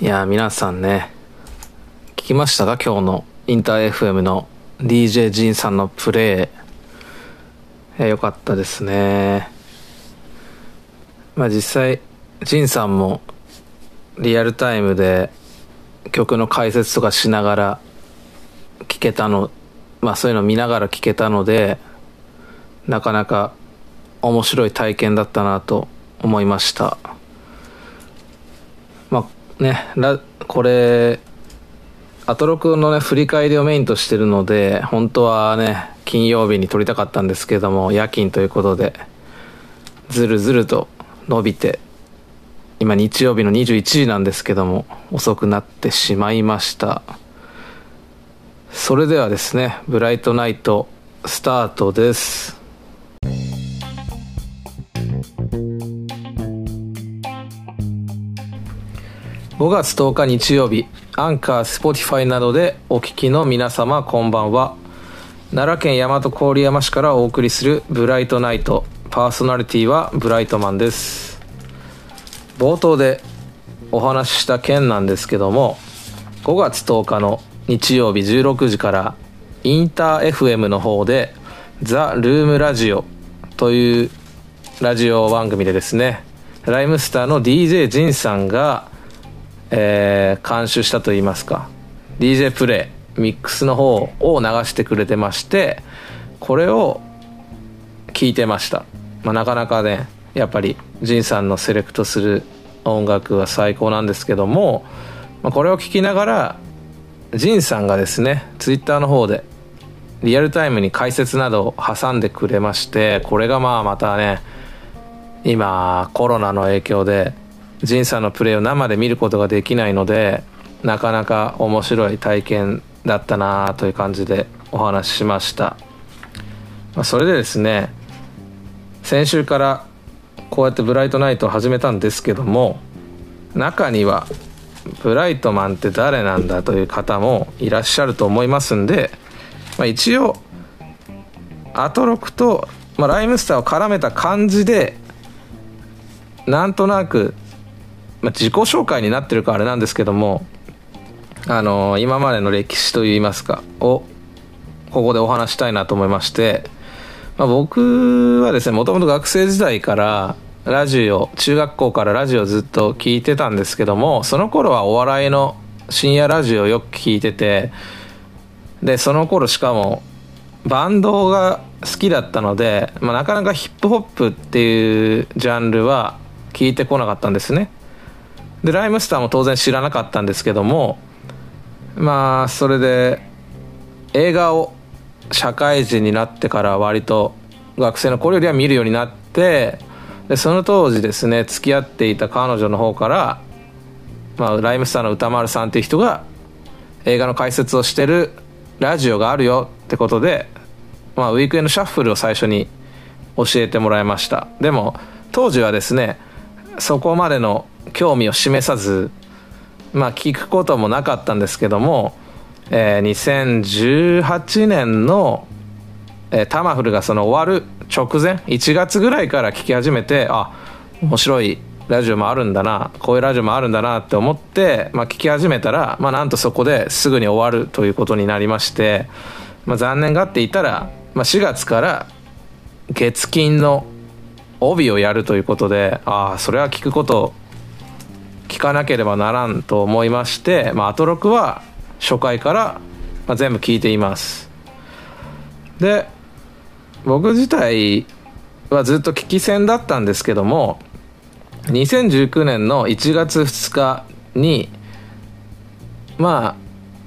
いや皆さんね聞きましたか？今日のインター FM の DJ ジンさんのプレイ、えー、よかったですね。まあ実際ジンさんもリアルタイムで曲の解説とかしながら聞けたのまあそういうの見ながら聞けたのでなかなか面白い体験だったなと思いました。ねこれアトロクのね振り返りをメインとしてるので本当はね金曜日に撮りたかったんですけども夜勤ということでずるずると伸びて今日曜日の21時なんですけども遅くなってしまいました。それではですねブライトナイトスタートです。5月10日日曜日 Anchor、Spotify などでお聞きの皆様こんばんは。奈良県大和郡山市からお送りするブライトナイト。パーソナリティはブライトマンです。冒頭でお話しした件なんですけども5月10日の日曜日16時からインター FM の方でザ・ルームラジオというラジオ番組でですねライムスターの DJ ジンさんがえー、監修したといいますか。DJ プレイミックスの方を流してくれてましてこれを聞いてました、まあ、なかなかねやっぱり仁さんのセレクトする音楽は最高なんですけども、まあ、これを聞きながら仁さんがですねツイッターの方でリアルタイムに解説などを挟んでくれましてこれがまあまたね今コロナの影響で仁さんのプレーを生で見ることができないのでなかなか面白い体験だったなという感じでお話ししました、まあ、それでですね先週からこうやってブライトナイトを始めたんですけども中にはブライトマンって誰なんだという方もいらっしゃると思いますんで、まあ、一応アトロクと、まあ、ライムスターを絡めた感じでなんとなくまあ、自己紹介になってるかあれなんですけどもあの今までの歴史といいますかをここでお話したいなと思いまして、まあ、僕はですねもともと学生時代からラジオ中学校からラジオずっと聞いてたんですけどもその頃はお笑いの深夜ラジオをよく聞いててでその頃しかもバンドが好きだったので、まあ、なかなかヒップホップっていうジャンルは聞いてこなかったんですね。でライムスターも当然知らなかったんですけどもまあそれで映画を社会人になってから割と学生の頃よりは見るようになってでその当時ですね付き合っていた彼女の方から、まあ、ライムスターの歌丸さんっていう人が映画の解説をしてるラジオがあるよってことで、まあ、ウィークエンドシャッフルを最初に教えてもらいました。でも当時はですねそこまでの興味を示さずまあ聞くこともなかったんですけども、えー、2018年の、えー、タマフルがその終わる直前1月ぐらいから聞き始めてあ面白いラジオもあるんだなこういうラジオもあるんだなって思って、まあ、聞き始めたら、まあ、なんとそこですぐに終わるということになりまして、まあ、残念がっていたら、まあ、4月から月金の帯をやるということでああそれは聞くこと聞かなければならんと思いまして、まあ、アトロクは初回から、ま、全部聞いています。で僕自体はずっと聞き戦だったんですけども2019年の1月2日にまあ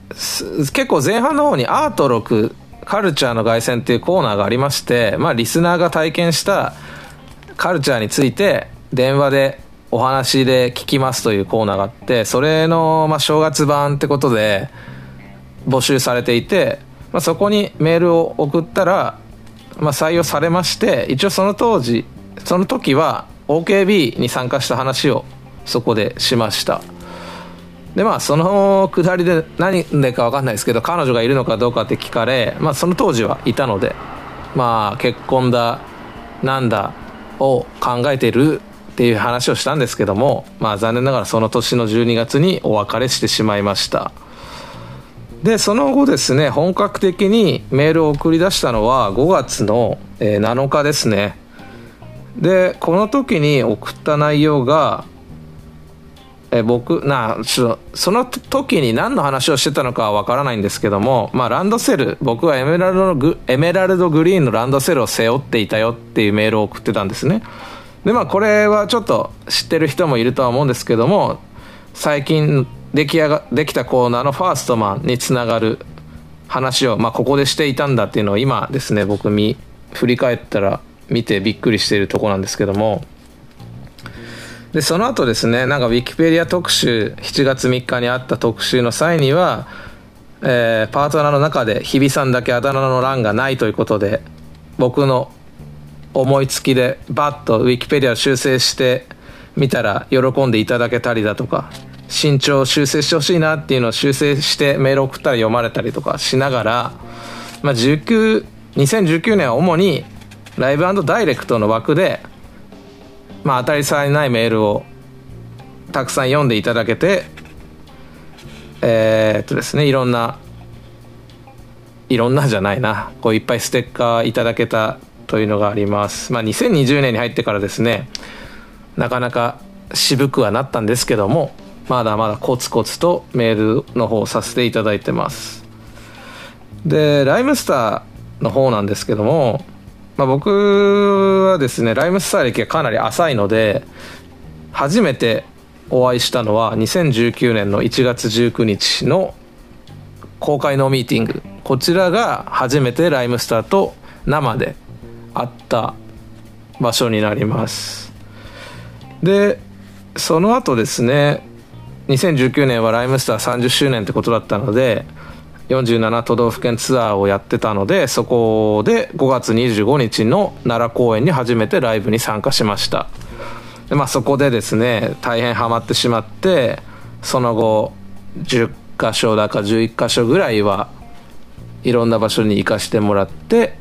結構前半の方にアート6カルチャーの凱旋っていうコーナーがありまして、まあ、リスナーが体験したカルチャーについて電話でお話で聞きますというコーナーがあってそれの、まあ、正月版ってことで募集されていて、まあ、そこにメールを送ったら、まあ、採用されまして一応その当時その時は OKB に参加した話をそこでしました。でまあそのくだりで何でか分かんないですけど彼女がいるのかどうかって聞かれ、まあ、その当時はいたのでまあ結婚だなんだを考えてるっていう話をしたんですけどもまあ残念ながらその年の12月にお別れしてしまいました。でその後ですね本格的にメールを送り出したのは5月の7日ですね。でこの時に送った内容がえ僕なちょその時に何の話をしてたのかは分からないんですけども、まあ、ランドセル僕はエメラルドのグエメラルドグリーンのランドセルを背負っていたよっていうメールを送ってたんですね。でまあこれはちょっと知ってる人もいるとは思うんですけども最近出来上ができたコーナーのファーストマンにつながる話を、まあ、ここでしていたんだっていうのを今ですね僕見振り返ったら見てびっくりしているとこなんですけども。でその後ですねなんかウィキペディア特集7月3日にあった特集の際には、えー、パートナーの中で日比さんだけあだ名の欄がないということで僕の思いつきでバッとウィキペディアを修正してみたら喜んでいただけたりだとか身長を修正してほしいなっていうのを修正してメール送ったら読まれたりとかしながら、まあ、19 2019年は主にライブダイレクトの枠でまあ、当たり障りないメールをたくさん読んでいただけてえー、っとですねいろんないろんなじゃないなこういっぱいステッカーいただけたというのがあります。まあ2020年に入ってからですねなかなか渋くはなったんですけどもまだまだコツコツとメールの方させていただいてます。でライムスターの方なんですけどもまあ、僕はですねライムスター歴がかなり浅いので初めてお会いしたのは2019年の1月19日の公開のミーティング。こちらが初めてライムスターと生で会った場所になります。でその後ですね2019年はライムスター30周年ってことだったので47都道府県ツアーをやってたのでそこで5月25日の奈良公演に初めてライブに参加しました。で、まあ、そこでですね大変ハマってしまってその後10箇所だか11箇所ぐらいはいろんな場所に行かしてもらって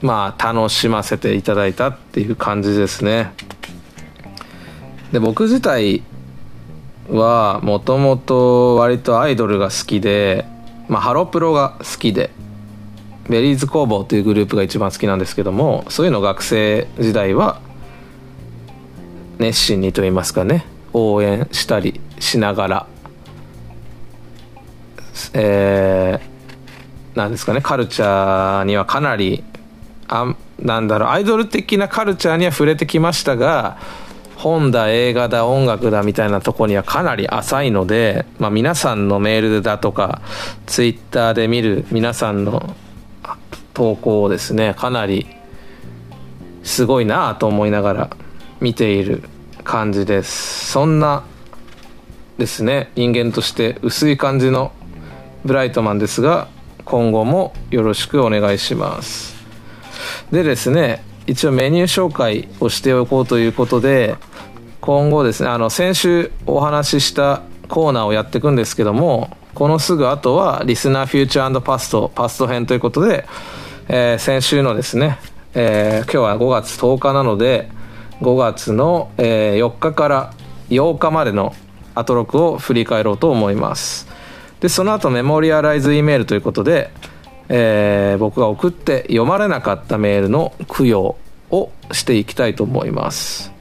まあ楽しませていただいたっていう感じですね。で僕自体はもともと割とアイドルが好きで、まあ、ハロプロが好きでベリーズ工房というグループが一番好きなんですけどもそういうの学生時代は熱心にと言いますかね応援したりしながらえー、なんですかねカルチャーにはかなりあなんだろうアイドル的なカルチャーには触れてきましたが本だ映画だ音楽だみたいなとこにはかなり浅いので、まあ、皆さんのメールだとかツイッターで見る皆さんの投稿をですねかなりすごいなと思いながら見ている感じです。そんなですね人間として薄い感じのブライトマンですが今後もよろしくお願いします。でですね一応メニュー紹介をしておこうということで今後ですねあの先週お話ししたコーナーをやっていくんですけどもこのすぐ後はリスナーフューチャーパストパスト編ということで、えー、先週のですね、えー、今日は5月10日なので5月の、えー、4日から8日までのアトロクを振り返ろうと思います。でその後メモリアライズ E メールということでえー、僕が送って読まれなかったメールの供養をしていきたいと思います。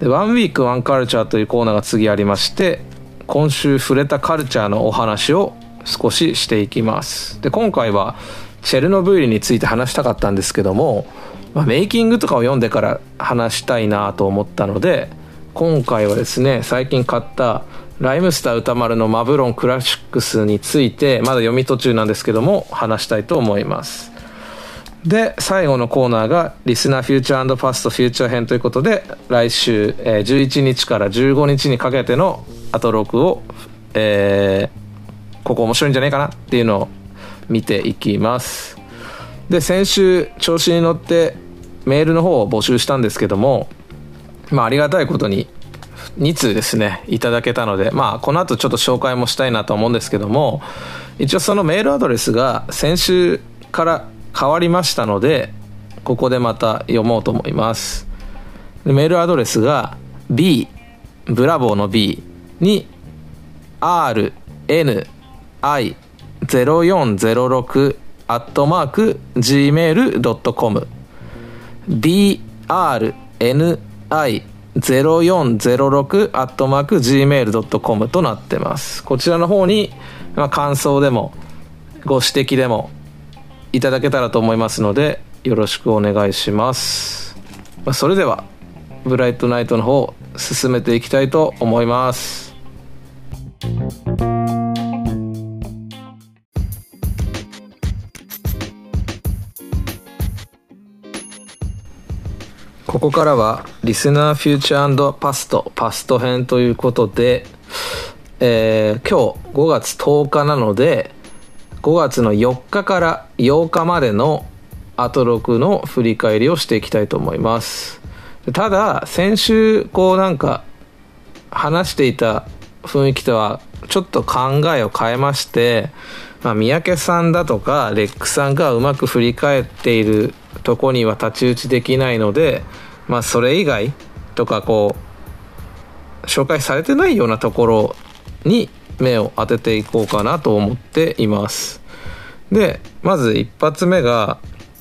でワンウィークワンカルチャーというコーナーが次ありまして今週触れたカルチャーのお話を少ししていきます。で今回はチェルノブイリについて話したかったんですけども、まあ、メイキングとかを読んでから話したいなと思ったので今回はですね最近買ったライムスター歌丸のマブロンクラシックスについてまだ読み途中なんですけども話したいと思います。で最後のコーナーがリスナーフューチャーファストフューチャー編ということで来週、え、11日から15日にかけてのアトロクを、えー、ここ面白いんじゃないかなっていうのを見ていきます。で先週調子に乗ってメールの方を募集したんですけどもまあありがたいことに2通ですねいただけたのでまあこの後ちょっと紹介もしたいなと思うんですけども一応そのメールアドレスが先週から変わりましたのでここでまた読もうと思います。メールアドレスが b ブラボーの b に r n i 0406アットマーク gmail.com b r n i 0406アットマーク gmail.com となってます。こちらの方に、まあ、感想でもご指摘でもいただけたらと思いますのでよろしくお願いします、まあ、それではブライトナイトの方進めていきたいと思います。ここからはリスナーフューチャーパストパスト編ということで、えー、今日5月10日なので5月の4日から8日までのアトロクの振り返りをしていきたいと思います。ただ先週こうなんか話していた雰囲気とはちょっと考えを変えまして、まあ、三宅さんだとかレックさんがうまく振り返っているとこには太刀打ちできないのでまあそれ以外とかこう紹介されてないようなところに目を当てていこうかなと思っています。でまず一発目が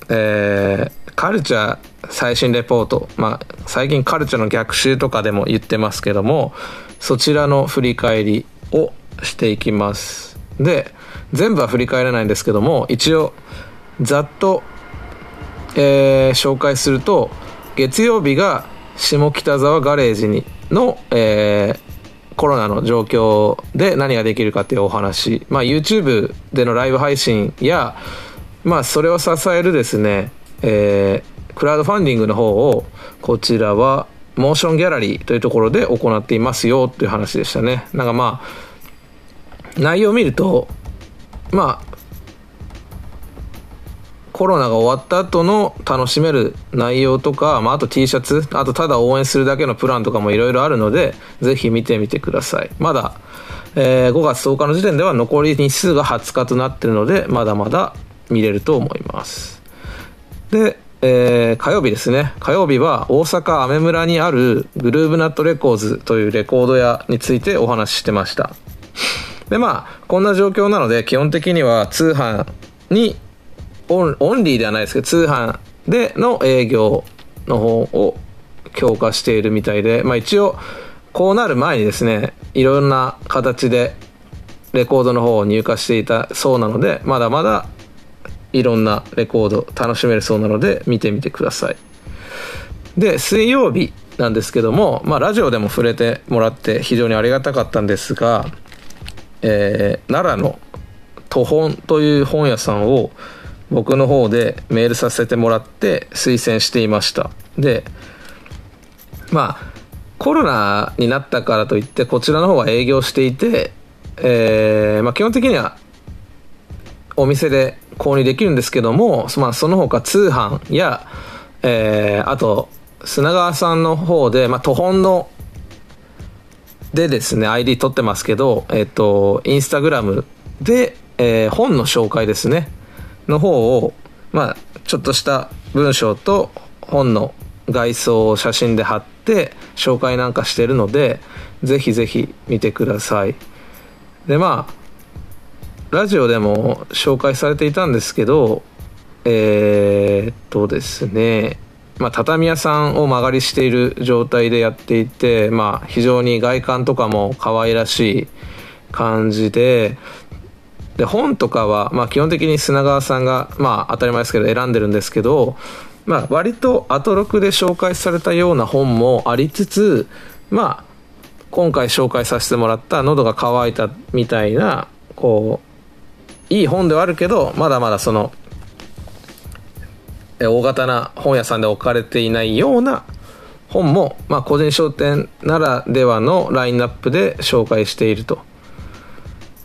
えー、カルチャー最新レポート、まあ、最近カルチャーの逆襲とかでも言ってますけどもそちらの振り返りをしていきます。で全部は振り返らないんですけども一応ざっと、えー、紹介すると月曜日が下北沢ガレージにの、えー、コロナの状況で何ができるかっていうお話、まあ、YouTube でのライブ配信や、まあ、それを支えるですね、えー、クラウドファンディングの方をこちらはモーションギャラリーというところで行っていますよっていう話でしたね。なんかまあ内容を見るとまあコロナが終わった後の楽しめる内容とか、まあ、あと T シャツ、あとただ応援するだけのプランとかもいろいろあるので、ぜひ見てみてください。まだ、えー、5月10日の時点では残り日数が20日となってるので、まだまだ見れると思います。で、えー、火曜日ですね。火曜日は大阪アメ村にあるグルーブナットレコーズというレコード屋についてお話ししてました。で、まあ、こんな状況なので、基本的には通販にオンオンリーではないですけど、通販での営業の方を強化しているみたいで、まあ一応、こうなる前にですね、いろんな形でレコードの方を入荷していたそうなので、まだまだいろんなレコード楽しめるそうなので見てみてください。で、水曜日なんですけども、まあラジオでも触れてもらって非常にありがたかったんですが、えー、奈良の都本という本屋さんを僕の方でメールさせてもらって推薦していました。でまあコロナになったからといってこちらの方は営業していて、えーまあ、基本的にはお店で購入できるんですけども、まあ、その他通販や、えー、あと砂川さんの方で、まあ、途本のでですね ID 取ってますけどえっ、とインスタグラムで、えー、本の紹介ですねの方を、まあ、ちょっとした文章と本の外装を写真で貼って紹介なんかしてるので、ぜひぜひ見てください。で、まあ、ラジオでも紹介されていたんですけど、えー、っとですね、まあ、畳屋さんを間借りしている状態でやっていて、まあ、非常に外観とかも可愛らしい感じで、で本とかは、まあ、基本的に砂川さんが、まあ、当たり前ですけど選んでるんですけど、まあ、割とアトロクで紹介されたような本もありつつ、まあ、今回紹介させてもらった喉が渇いたみたいなこういい本ではあるけどまだまだその大型な本屋さんで置かれていないような本も、まあ、個人商店ならではのラインナップで紹介していると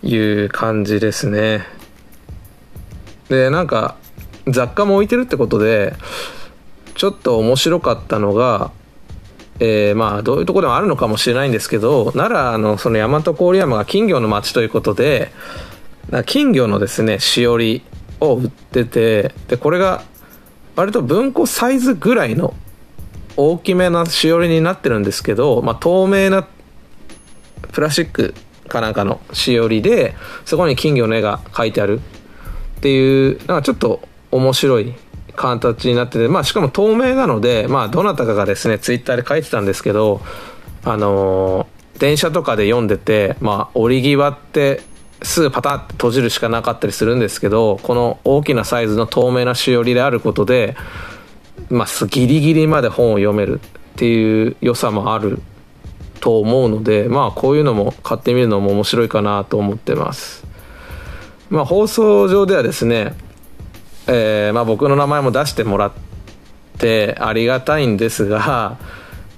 いう感じですね。で、なんか、雑貨も置いてるってことで、ちょっと面白かったのが、えー、まあ、どういうとこでもあるのかもしれないんですけど、奈良のその大和郡山が金魚の町ということで、金魚のですね、しおりを売ってて、で、これが、割と文庫サイズぐらいの大きめなしおりになってるんですけど、まあ、透明なプラスチックかなんかのしおりでそこに金魚の絵が描いてあるっていうなんかちょっと面白い形になってて、まあ、しかも透明なので、まあ、どなたかがですねツイッターで書いてたんですけどあのー、電車とかで読んでて、まあ、折り際ってすぐパタッと閉じるしかなかったりするんですけどこの大きなサイズの透明なしおりであることで、まあ、ギリギリまで本を読めるっていう良さもあると思うのでまあこういうのも買ってみるのも面白いかなと思ってます。まあ、放送上ではですね、えーまあ、僕の名前も出してもらってありがたいんですが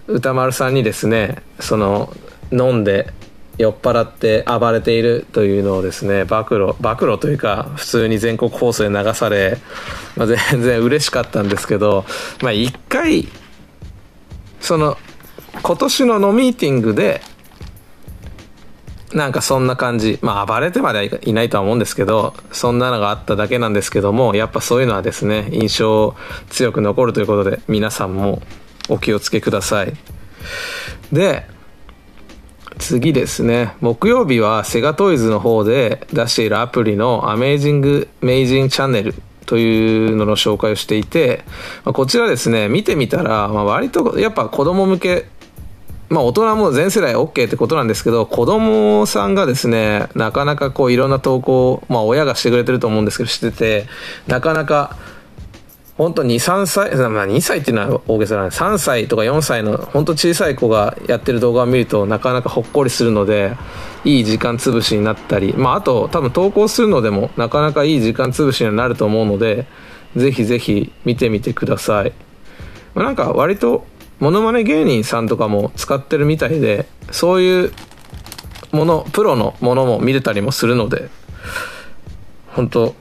歌丸さんにですねその飲んで酔っ払って暴れているというのをですね暴露暴露というか普通に全国放送で流され、まあ、全然嬉しかったんですけどまあ一回その今年のノミーティングでなんかそんな感じまあ暴れてまではいないとは思うんですけどそんなのがあっただけなんですけどもやっぱそういうのはですね印象強く残るということで皆さんもお気をつけください。で次ですね。木曜日はセガトイズの方で出しているアプリのアメイジングメイジンチャンネルというのの紹介をしていて、ま、こちらですね見てみたら、まあ、割とやっぱ子供向けまあ大人も全世代 OK ってことなんですけど、子供さんがですね、なかなかこういろんな投稿、まあ親がしてくれてると思うんですけど、してて、なかなか、本当2、3歳、まあ2歳っていうのは大げさなんで、3歳とか4歳の本当小さい子がやってる動画を見るとなかなかほっこりするので、いい時間潰しになったり、まああと多分投稿するのでもなかなかいい時間潰しになると思うので、ぜひぜひ見てみてください。まあ、なんか割とモノマネ芸人さんとかも使ってるみたいでそういうものプロのものも見れたりもするので本当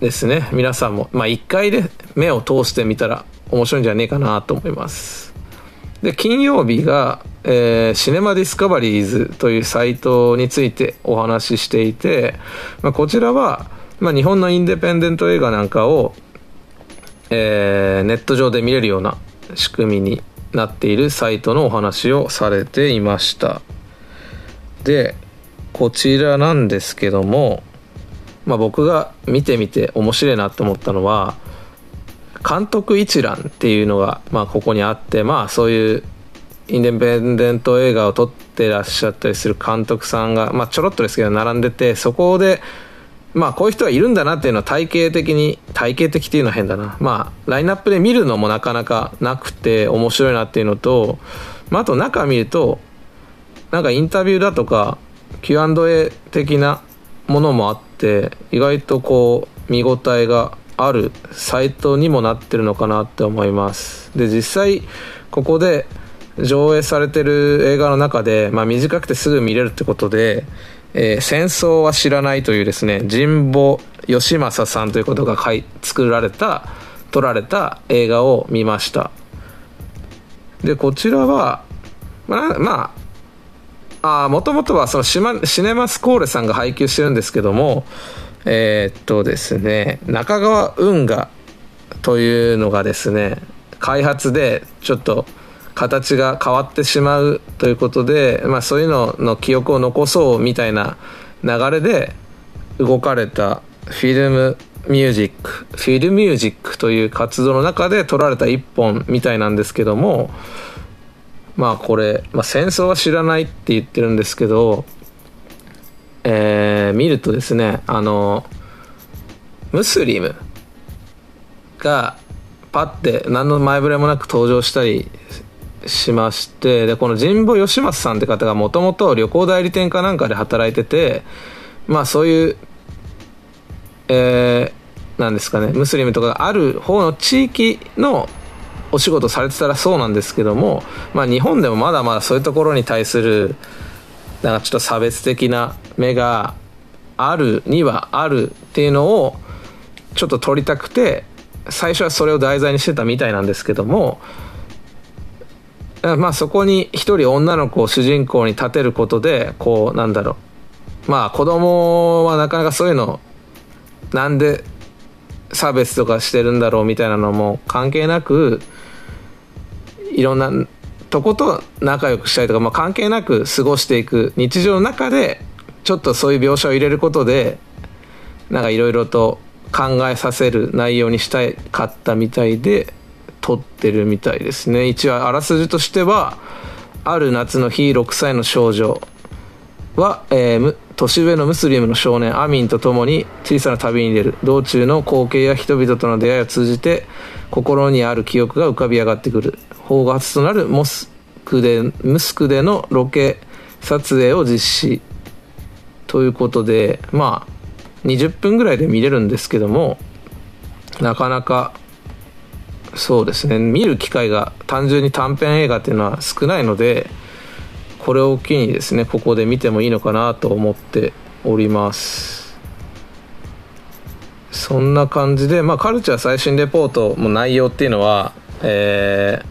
ですね。皆さんも。まあ1回で目を通してみたら面白いんじゃねえかなと思います。で金曜日が、えー、シネマディスカバリーズというサイトについてお話ししていて、まあ、こちらは、まあ、日本のインデペンデント映画なんかを、えー、ネット上で見れるような仕組みになっているサイトのお話をされていました。でこちらなんですけども、まあ、僕が見てみて面白いなと思ったのは監督一覧っていうのが、まあ、ここにあってまあそういうインデペンデント映画を撮ってらっしゃったりする監督さんが、まあ、ちょろっとですけど並んでてそこでまあこういう人はいるんだなっていうのは体系的に体系的っていうのは変だな。まあラインナップで見るのもなかなかなくて面白いなっていうのと、まあ、あと中見るとなんかインタビューだとか Q&A 的なものもあって意外とこう見応えがあるサイトにもなってるのかなって思います。で実際ここで上映されてる映画の中で、まあ、短くてすぐ見れるってことでえー、戦争は知らないというですね神保義政さんということがい作られた撮られた映画を見ました。でこちらはまあまあもともとはそのシマシネマスコーレさんが配給してるんですけどもえー、っとですね中川運河というのがですね開発でちょっと形が変わってしまうということで、まあ、そういうのの記憶を残そうみたいな流れで動かれたフィルムミュージックフィルミュージックという活動の中で撮られた一本みたいなんですけどもまあこれ、まあ、戦争は知らないって言ってるんですけど、えー、見るとですねあのムスリムがパッて何の前触れもなく登場したりしましてでこの神保義正さんって方がもともと旅行代理店かなんかで働いててまあそういうえー、なんですかねムスリムとかがある方の地域のお仕事されてたらそうなんですけども、まあ、日本でもまだまだそういうところに対するなんかちょっと差別的な目があるにはあるっていうのをちょっと取りたくて最初はそれを題材にしてたみたいなんですけどもまあそこに一人女の子を主人公に立てることでこうなんだろうまあ子供はなかなかそういうのなんで差別とかしてるんだろうみたいなのも関係なくいろんなとこと仲良くしたりとか、まあ、関係なく過ごしていく日常の中でちょっとそういう描写を入れることでなんかいろいろと考えさせる内容にしたかったみたいで撮ってるみたいですね。一応あらすじとしてはある夏の日6歳の少女は、えー、年上のムスリムの少年アミンと共に小さな旅に出る。道中の光景や人々との出会いを通じて心にある記憶が浮かび上がってくる。法が初となるモスクでムスクでのロケ撮影を実施ということでまあ20分ぐらいで見れるんですけどもなかなかそうですね見る機会が単純に短編映画っていうのは少ないのでこれを機にですねここで見てもいいのかなと思っております。そんな感じでまあカルチャー最新レポートの内容っていうのはえー、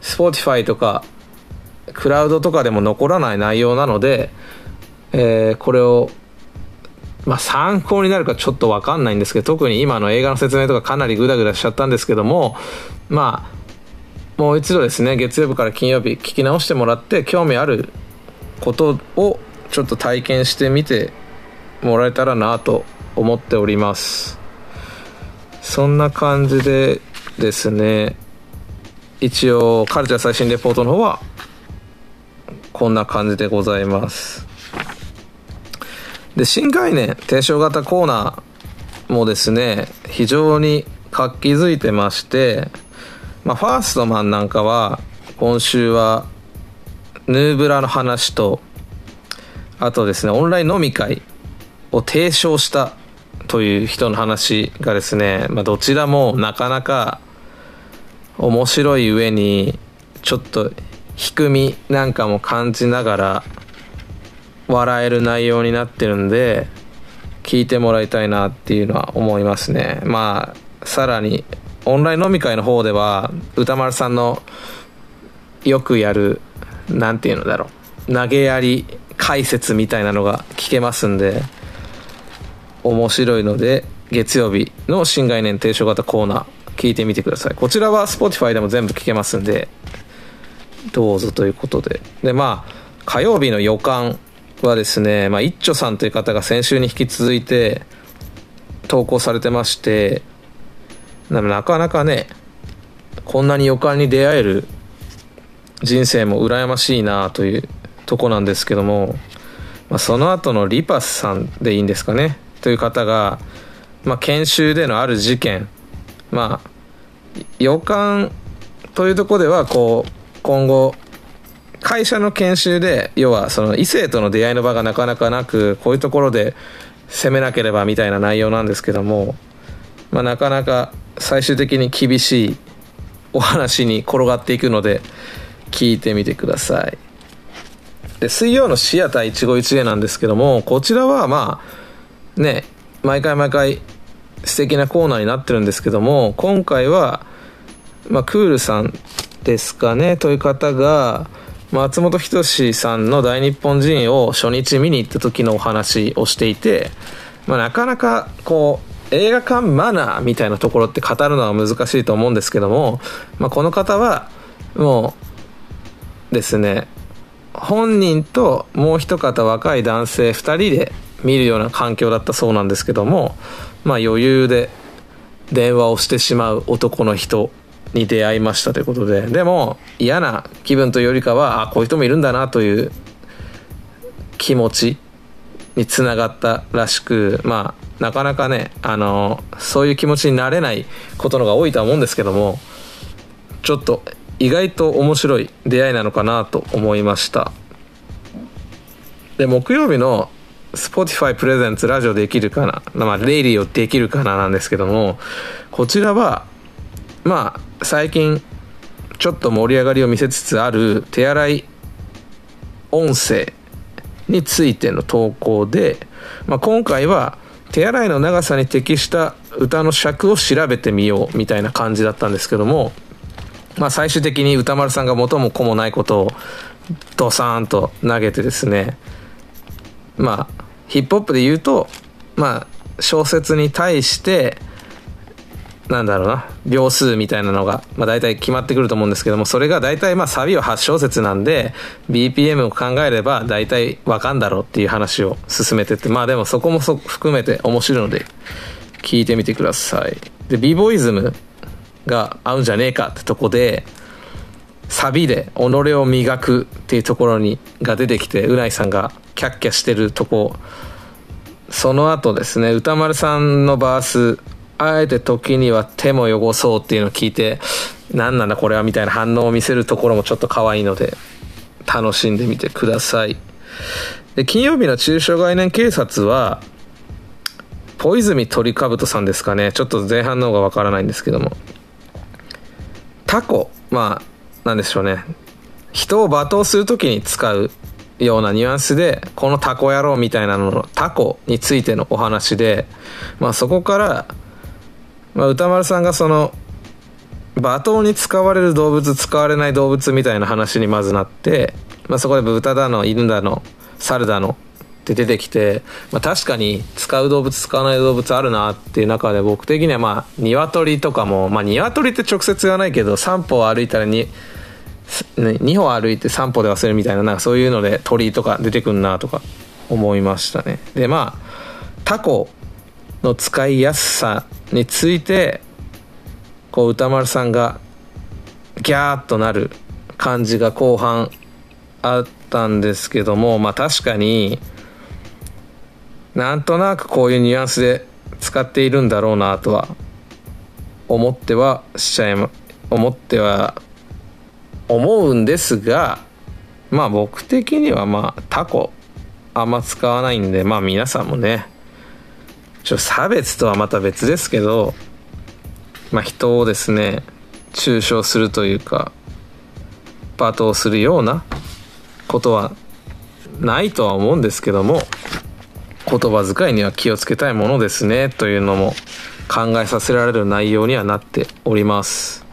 Spotify とかクラウドとかでも残らない内容なので、えー、これをまあ、参考になるかちょっと分かんないんですけど特に今の映画の説明とかかなりグダグダしちゃったんですけどもまあもう一度ですね月曜日から金曜日聞き直してもらって興味あることをちょっと体験してみてもらえたらなと思っております。そんな感じでですね一応カルチャー最新レポートの方はこんな感じでございます。で新概念提唱型コーナーもですね非常に活気づいてまして、まあ、ファーストマンなんかは今週はヌーブラの話とあとですねオンライン飲み会を提唱したという人の話がですね、まあ、どちらもなかなか面白い上にちょっと低みなんかも感じながら笑える内容になってるんで聞いてもらいたいなっていうのは思いますね。まあさらにオンライン飲み会の方では歌丸さんのよくやる何て言うのだろう投げやり解説みたいなのが聞けますんで面白いので月曜日の新概念提唱型コーナー聞いてみてください。こちらは Spotify でも全部聞けますんでどうぞということで。でまあ火曜日の予感はですね、まあ、一丁さんという方が先週に引き続いて投稿されてましてなかなかねこんなに予感に出会える人生も羨ましいなというとこなんですけども、まあ、その後のリパスさんでいいんですかね。という方が、まあ、研修でのある事件まあ予感というとこではこう今後会社の研修で要はその異性との出会いの場がなかなかなくこういうところで攻めなければみたいな内容なんですけども、まあ、なかなか最終的に厳しいお話に転がっていくので聞いてみてください。で水曜のシアター一期一会なんですけどもこちらはまあね毎回毎回素敵なコーナーになってるんですけども今回は、まあ、クールさんですかねという方が松本人志さんの大日本人を初日見に行った時のお話をしていて、まあ、なかなかこう映画館マナーみたいなところって語るのは難しいと思うんですけども、まあ、この方はもうですね本人ともう一方若い男性2人で見るような環境だったそうなんですけどもまあ余裕で電話をしてしまう男の人に出会いましたということで。でも嫌な気分というよりかはあこういう人もいるんだなという気持ちにつながったらしくまあなかなかねあのそういう気持ちになれないことのが多いとは思うんですけどもちょっと意外と面白い出会いなのかなと思いました。で木曜日の Spotify プレゼンツラジオできるかな、まあ、レイリーをできるかななんですけどもこちらはまあ最近ちょっと盛り上がりを見せつつある手洗い音声についての投稿で、まあ、今回は手洗いの長さに適した歌の尺を調べてみようみたいな感じだったんですけども、まあ、最終的に歌丸さんが元も子もないことをドサーンと投げてですねまあヒップホップで言うとまあ小説に対してなんだろうな秒数みたいなのが、まあ、大体決まってくると思うんですけどもそれが大体まあサビは8小節なんで BPM を考えれば大体わかんだろうっていう話を進めてってまあでもそこもそ含めて面白いので聞いてみてください。で b ボイズムが合うんじゃねえかってとこでサビで己を磨くっていうところにが出てきてうないさんがキャッキャしてるとこ。その後ですね歌丸さんのバースあえて時には手も汚そうっていうのを聞いて何なんだこれはみたいな反応を見せるところもちょっと可愛いので楽しんでみてください。で金曜日の中小概念警察は小泉鳥かぶとさんですかね。ちょっと前半の方がわからないんですけども。タコまあなんでしょうね。人を罵倒する時に使うようなニュアンスでこのタコ野郎みたいなののタコについてのお話で、まあ、そこから、まあ、歌丸さんがその罵倒に使われる動物使われない動物みたいな話にまずなって、まあ、そこで豚だの犬だの猿だのって出てきて、まあ、確かに使う動物使わない動物あるなっていう中で僕的にはまあ鶏とかもまあ鶏って直接言わないけど3歩歩いたらに2歩歩いて3歩で忘れるみたいななんかそういうので鳥とか出てくんなとか思いましたね。でまあタコの使いやすさについてこう歌丸さんがギャーッとなる感じが後半あったんですけどもまあ確かになんとなくこういうニュアンスで使っているんだろうなとは思ってはしちゃいま思っては思うんですがまあ僕的にはまあタコあんま使わないんでまあ皆さんもねちょ差別とはまた別ですけどまあ人をですね中傷するというか罵倒するようなことはないとは思うんですけども言葉遣いには気をつけたいものですねというのも考えさせられる内容にはなっております。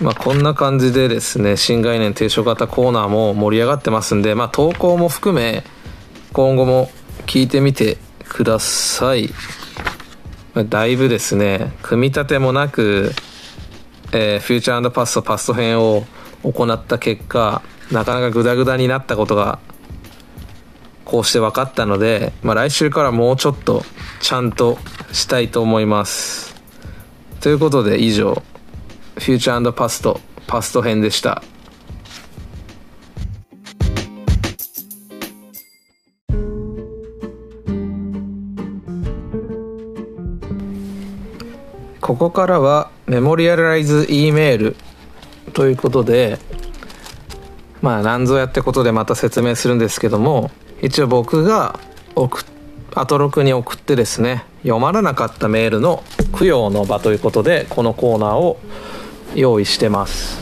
まあこんな感じでですね新概念提唱型コーナーも盛り上がってますんでまあ投稿も含め今後も聞いてみてください。だいぶですね組み立てもなく、えー、フューチャーパストパスト編を行った結果なかなかグダグダになったことがこうして分かったので、まあ、来週からもうちょっとちゃんとしたいと思います。ということで以上。フューチャーパストパスト編でした。ここからはメモリアライズ E メールということでまあ何ぞやってことでまた説明するんですけども一応僕が送アトロクに送ってですね読まれなかったメールの供養の場ということでこのコーナーを用意してます。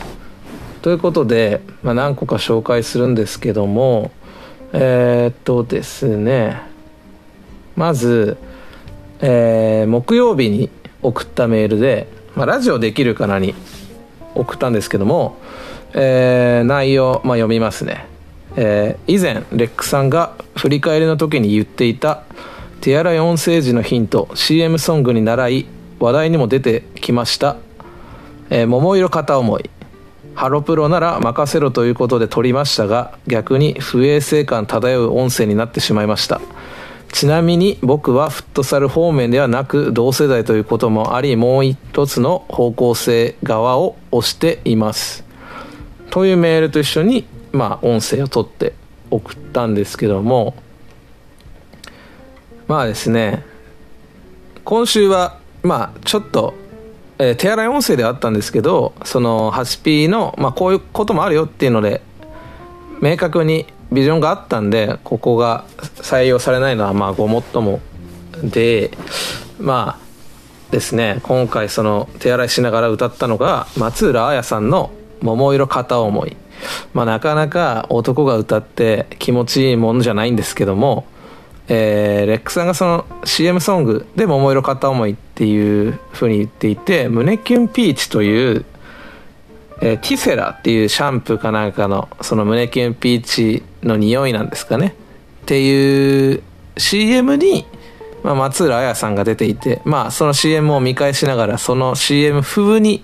ということで、まあ、何個か紹介するんですけどもえー、っとですねまず、えー、木曜日に送ったメールで、まあ、ラジオできるかなに送ったんですけども、えー、内容、まあ、読みますね。えー、以前レックさんが振り返りの時に言っていた手洗い音声時のヒント CM ソングに習い話題にも出てきました「えー、桃色片思い」ハロプロなら任せろということで撮りましたが逆に不衛生感漂う音声になってしまいました。ちなみに僕はフットサル方面ではなく同世代ということもありもう一つの方向性側を押しています。というメールと一緒にまあ音声を取って送ったんですけども。まあですね。今週はまあちょっと、えー、手洗い音声ではあったんですけどその 8P の、まあ、こういうこともあるよっていうので明確にビジョンがあったんでここが採用されないのはまあごもっともでまあですね。今回その手洗いしながら歌ったのが松浦綾さんの「桃色片思い」まあ、なかなか男が歌って気持ちいいものじゃないんですけども、えー、レックさんがその CM ソングで「桃色片思い」っていうふうに言っていて胸キュンピーチという、えー、ティセラっていうシャンプーかなんかのその胸キュンピーチの匂いなんですかね。っていう CM にまあ、松浦綾さんが出ていて、まあ、その CM を見返しながらその CM 風に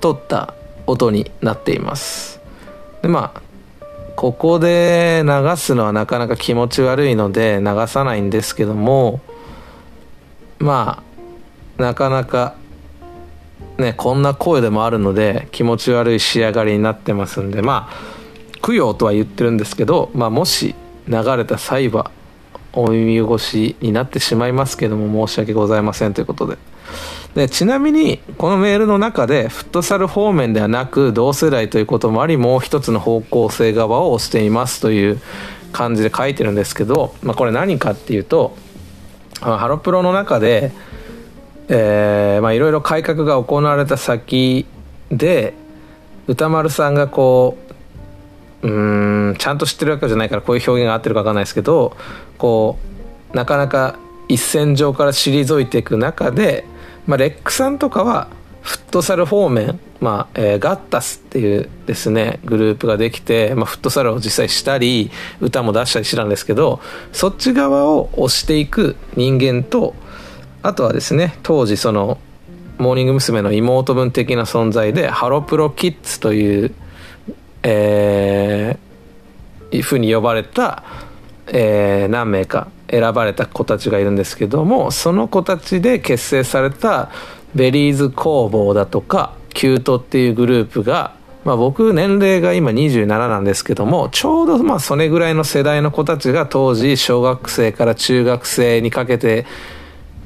撮った音になっています。でまあここで流すのはなかなか気持ち悪いので流さないんですけどもまあなかなかねこんな声でもあるので気持ち悪い仕上がりになってますんでまあ供養とは言ってるんですけど、まあ、もし流れた際はお耳越しになってしまいますけども申し訳ございませんということで。でちなみにこのメールの中でフットサル方面ではなく同世代ということもありもう一つの方向性側を押していますという感じで書いてるんですけど、まあ、これ何かっていうとハロプロの中で、いろいろ改革が行われた先で歌丸さんがこううんちゃんと知ってるわけじゃないからこういう表現が合ってるか分かんないですけどこうなかなか一線上から退いていく中で、まあ、レックさんとかはフットサル方面、まあえー、ガッタスっていうですねグループができて、まあ、フットサルを実際したり歌も出したりしてたんですけどそっち側を押していく人間とあとはですね当時そのモーニング娘。の妹分的な存在でハロプロキッズという、えー、ふうに呼ばれた、えー、何名か選ばれた子たちがいるんですけどもその子たちで結成された Berryz工房だとか℃-uteっていうグループがまあ、僕年齢が今27なんですけどもちょうどまあそれぐらいの世代の子たちが当時小学生から中学生にかけて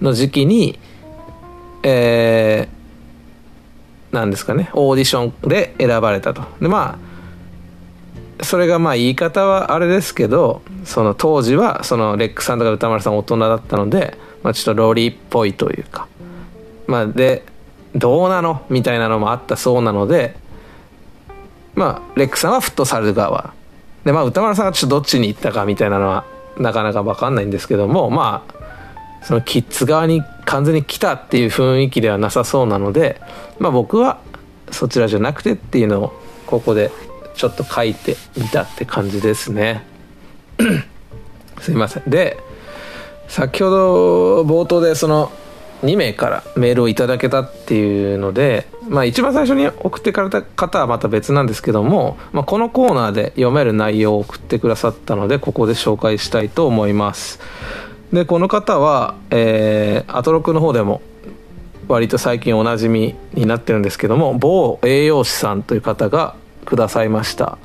の時期に、えー、なんですかね、オーディションで選ばれたと。で、まあ、それがまあ言い方はあれですけど、その当時はそのレックさんとか歌丸さん大人だったので、まあちょっとローリーっぽいというか、まあで、どうなのみたいなのもあったそうなので、まあ、レックさんはフットサル側。で、まあ、歌丸さんがちょっとどっちに行ったかみたいなのは、なかなかわかんないんですけども、まあ、そのキッズ側に完全に来たっていう雰囲気ではなさそうなので、まあ、僕はそちらじゃなくてっていうのをここでちょっと書いてみたって感じですね。すいません。で先ほど冒頭でその2名からメールをいただけたっていうので、まあ、一番最初に送ってくれた方はまた別なんですけども、まあ、このコーナーで読める内容を送ってくださったのでここで紹介したいと思います。でこの方は、えー、アトロクの方でも割と最近おなじみになってるんですけども某栄養士さんという方がくださいました。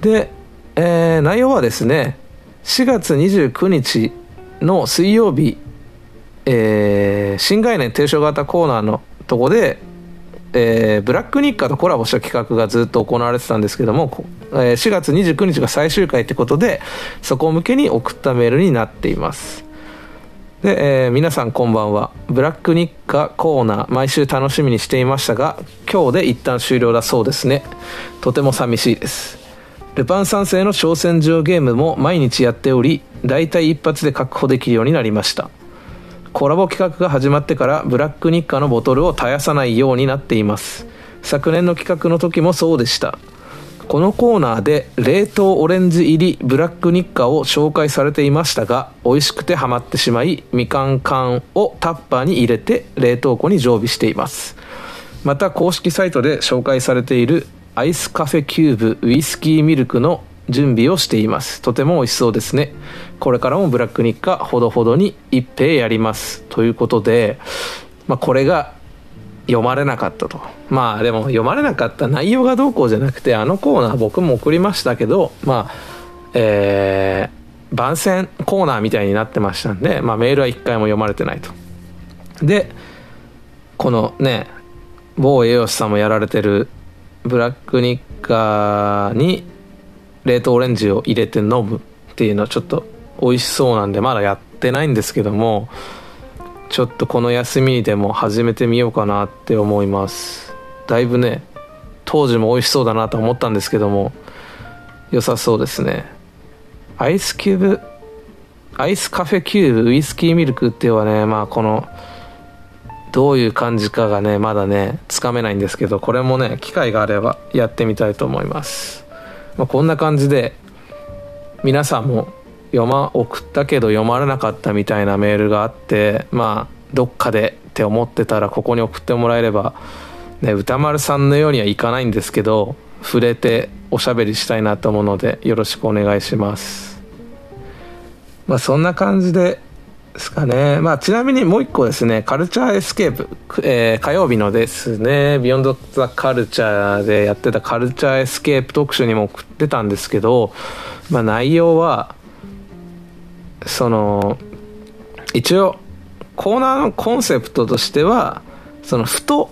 で、えー、内容はですね4月29日の水曜日、えー、新概念提唱型コーナーのとこでえー、ブラックニッカとコラボした企画がずっと行われてたんですけども、えー、4月29日が最終回ってことでそこ向けに送ったメールになっています。で、えー、皆さんこんばんは。ブラックニッカコーナー毎週楽しみにしていましたが今日で一旦終了だそうですね。とても寂しいです。ルパン三世の挑戦状ゲームも毎日やっており大体一発で確保できるようになりました。コラボ企画が始まってからブラックニッカのボトルを絶やさないようになっています。昨年の企画の時もそうでした。このコーナーで冷凍オレンジ入りブラックニッカを紹介されていましたが美味しくてハマってしまいみかん缶をタッパーに入れて冷凍庫に常備しています。また公式サイトで紹介されているアイスカフェキューブウイスキーミルクの準備をしています。とても美味しそうですね。これからもブラック日課ほどほどに一平やります。ということで、まあ、これが読まれなかったと。まあでも読まれなかった内容がどうこうじゃなくてあのコーナー僕も送りましたけどまあえー、番宣コーナーみたいになってましたんで、まあ、メールは一回も読まれてないと。でこのね某栄養士さんもやられてるブラック日課に冷凍オレンジを入れて飲むっていうのはちょっと美味しそうなんでまだやってないんですけどもちょっとこの休みにでも始めてみようかなって思います。だいぶね当時も美味しそうだなと思ったんですけども良さそうですね。アイスキューブアイスカフェキューブウイスキーミルクっていうのはねまあこのどういう感じかがねまだねつかめないんですけどこれもね機会があればやってみたいと思います。まあ、こんな感じで皆さんも読ま送ったけど読まれなかったみたいなメールがあってまあどっかでって思ってたらここに送ってもらえれば、ね、歌丸さんのようにはいかないんですけど触れておしゃべりしたいなと思うのでよろしくお願いしますまあそんな感じですかね。まあ、ちなみにもう一個ですね、カルチャーエスケープ、えー、火曜日のですね、ビヨンド・ザ・カルチャーでやってたカルチャーエスケープ特集にも送ってたんですけど、まあ、内容は、その、一応、コーナーのコンセプトとしては、その、ふと、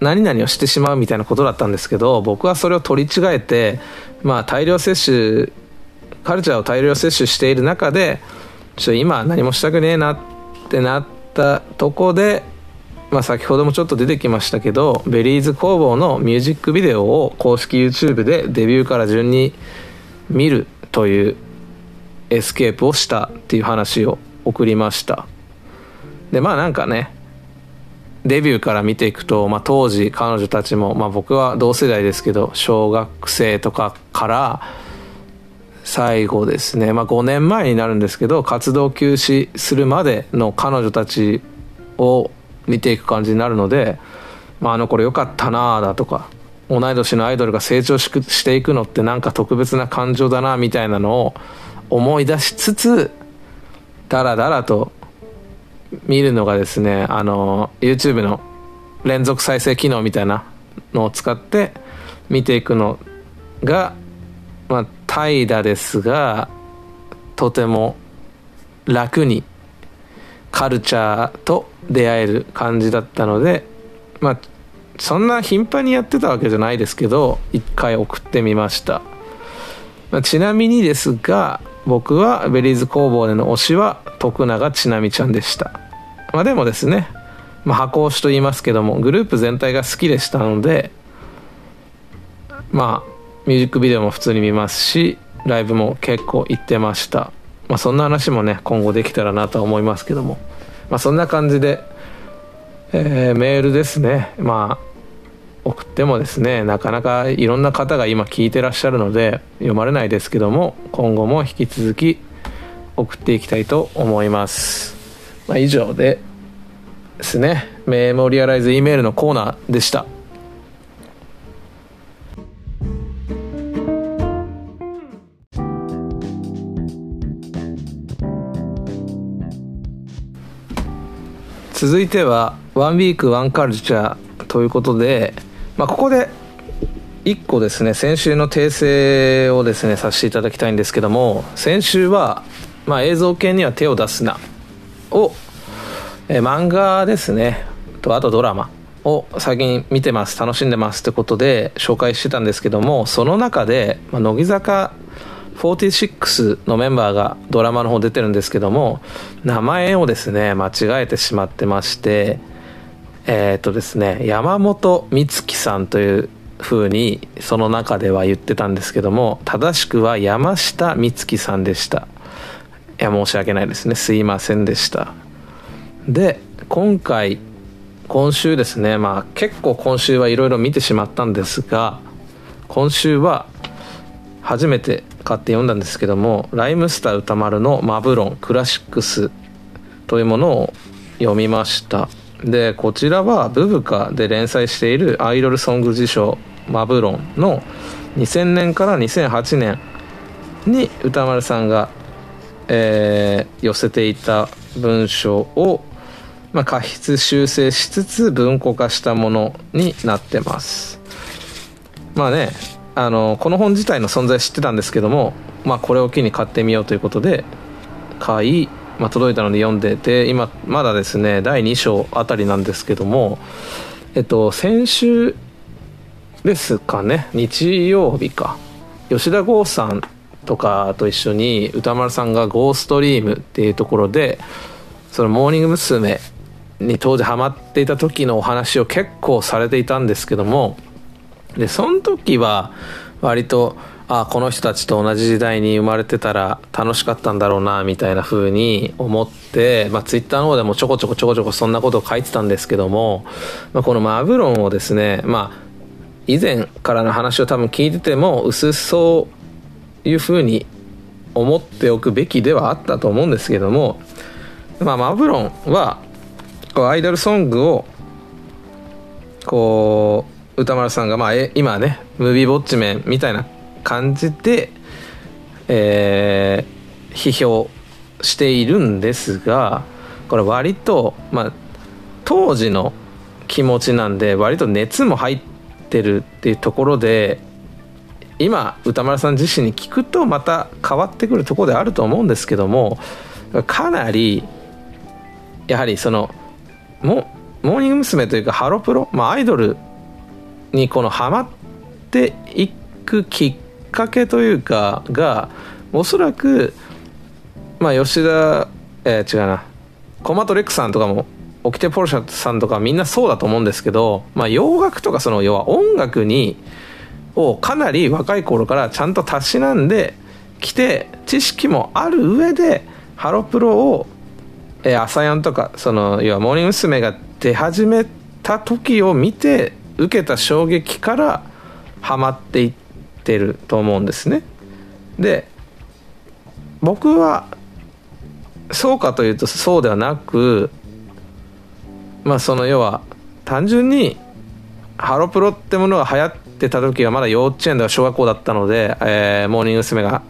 何々をしてしまうみたいなことだったんですけど、僕はそれを取り違えて、まあ、大量摂取、カルチャーを大量摂取している中で、ちょっと今何もしたくねえなってなったとこで、まあ、先ほどもちょっと出てきましたけど Berryz工房のミュージックビデオを公式 YouTube でデビューから順に見るというエスケープをしたっていう話を送りました。でまあなんかねデビューから見ていくと、まあ、当時彼女たちも、まあ、僕は同世代ですけど小学生とかから最後ですね、まあ、5年前になるんですけど活動休止するまでの彼女たちを見ていく感じになるので、まあ、あの頃良かったなあだとか同い年のアイドルが成長ししていくのってなんか特別な感情だなみたいなのを思い出しつつダラダラと見るのがですねあの YouTube の連続再生機能みたいなのを使って見ていくのがまあ怠惰ですがとても楽にカルチャーと出会える感じだったのでまあそんな頻繁にやってたわけじゃないですけど一回送ってみました、まあ、ちなみにですが僕はベリーズ工房での推しは徳永ちなみちゃんでした。まあでもですね、まあ、箱推しと言いますけどもグループ全体が好きでしたのでまあミュージックビデオも普通に見ますしライブも結構行ってました、まあ、そんな話もね今後できたらなとは思いますけども、まあ、そんな感じで、えー、メールですね。まあ送ってもですねなかなかいろんな方が今聞いてらっしゃるので読まれないですけども今後も引き続き送っていきたいと思います、まあ、以上でですねメモリアライズ E メールのコーナーでした。続いては「ワンウィークワンカルチャー」ということで、まあ、ここで1個ですね先週の訂正をですねさせていただきたいんですけども先週は、まあ、映像系には手を出すなを、え漫画ですねとあとドラマを最近見てます楽しんでますってことで紹介してたんですけどもその中で、まあ、乃木坂46のメンバーがドラマの方出てるんですけども名前をですね間違えてしまってましてえっ、ー、とですね山本美月さんという風にその中では言ってたんですけども正しくは山下美月さんでした。いや申し訳ないですね。すいませんでした。で今回今週ですねまあ結構今週はいろいろ見てしまったんですが今週は初めて買って読んだんですけどもライムスター歌丸のマブロンクラシックスというものを読みました。でこちらはブブカで連載しているアイドルソング辞書マブロンの2000年から2008年に歌丸さんが、えー、寄せていた文章を、まあ、過筆修正しつつ文庫化したものになってます。まあねあのこの本自体の存在知ってたんですけども、まあ、これを機に買ってみようということで買い、まあ、届いたので読んでて今まだですね第2章あたりなんですけどもえっと先週ですかね日曜日か吉田剛さんとかと一緒に歌丸さんが「ゴーストリーム」っていうところでそのモーニング娘。に当時ハマっていた時のお話を結構されていたんですけどもでその時は割とあこの人たちと同じ時代に生まれてたら楽しかったんだろうなみたいな風に思って、まあ、ツイッターの方でもちょこちょこちょこちょこそんなことを書いてたんですけども、まあ、このマブロンをですね、まあ、以前からの話を多分聞いてても薄そういう風に思っておくべきではあったと思うんですけども、まあ、マブロンはこうアイドルソングをこう歌丸さんが、まあ、今ねムービーウォッチメンみたいな感じで、えー、批評しているんですがこれ割と、まあ、当時の気持ちなんで割と熱も入ってるっていうところで今歌丸さん自身に聞くとまた変わってくるところであると思うんですけどもかなりやはりそのモーニング娘。というかハロプロ、まあ、アイドルにこのハマっていくきっかけというかがおそらくまあ吉田えー、違うなコマトレックさんとかもオキテポルシャさんとかみんなそうだと思うんですけど、まあ、洋楽とかその要は音楽にをかなり若い頃からちゃんとたしなんできて知識もある上でハロプロを、えー、朝やんとかその要はモーニング娘。が出始めた時を見て受けた衝撃からハマっていってると思うんですね。で僕はそうかというとそうではなくまあその要は単純にハロプロってものが流行ってた時はまだ幼稚園では小学校だったので、えー、モーニング娘。が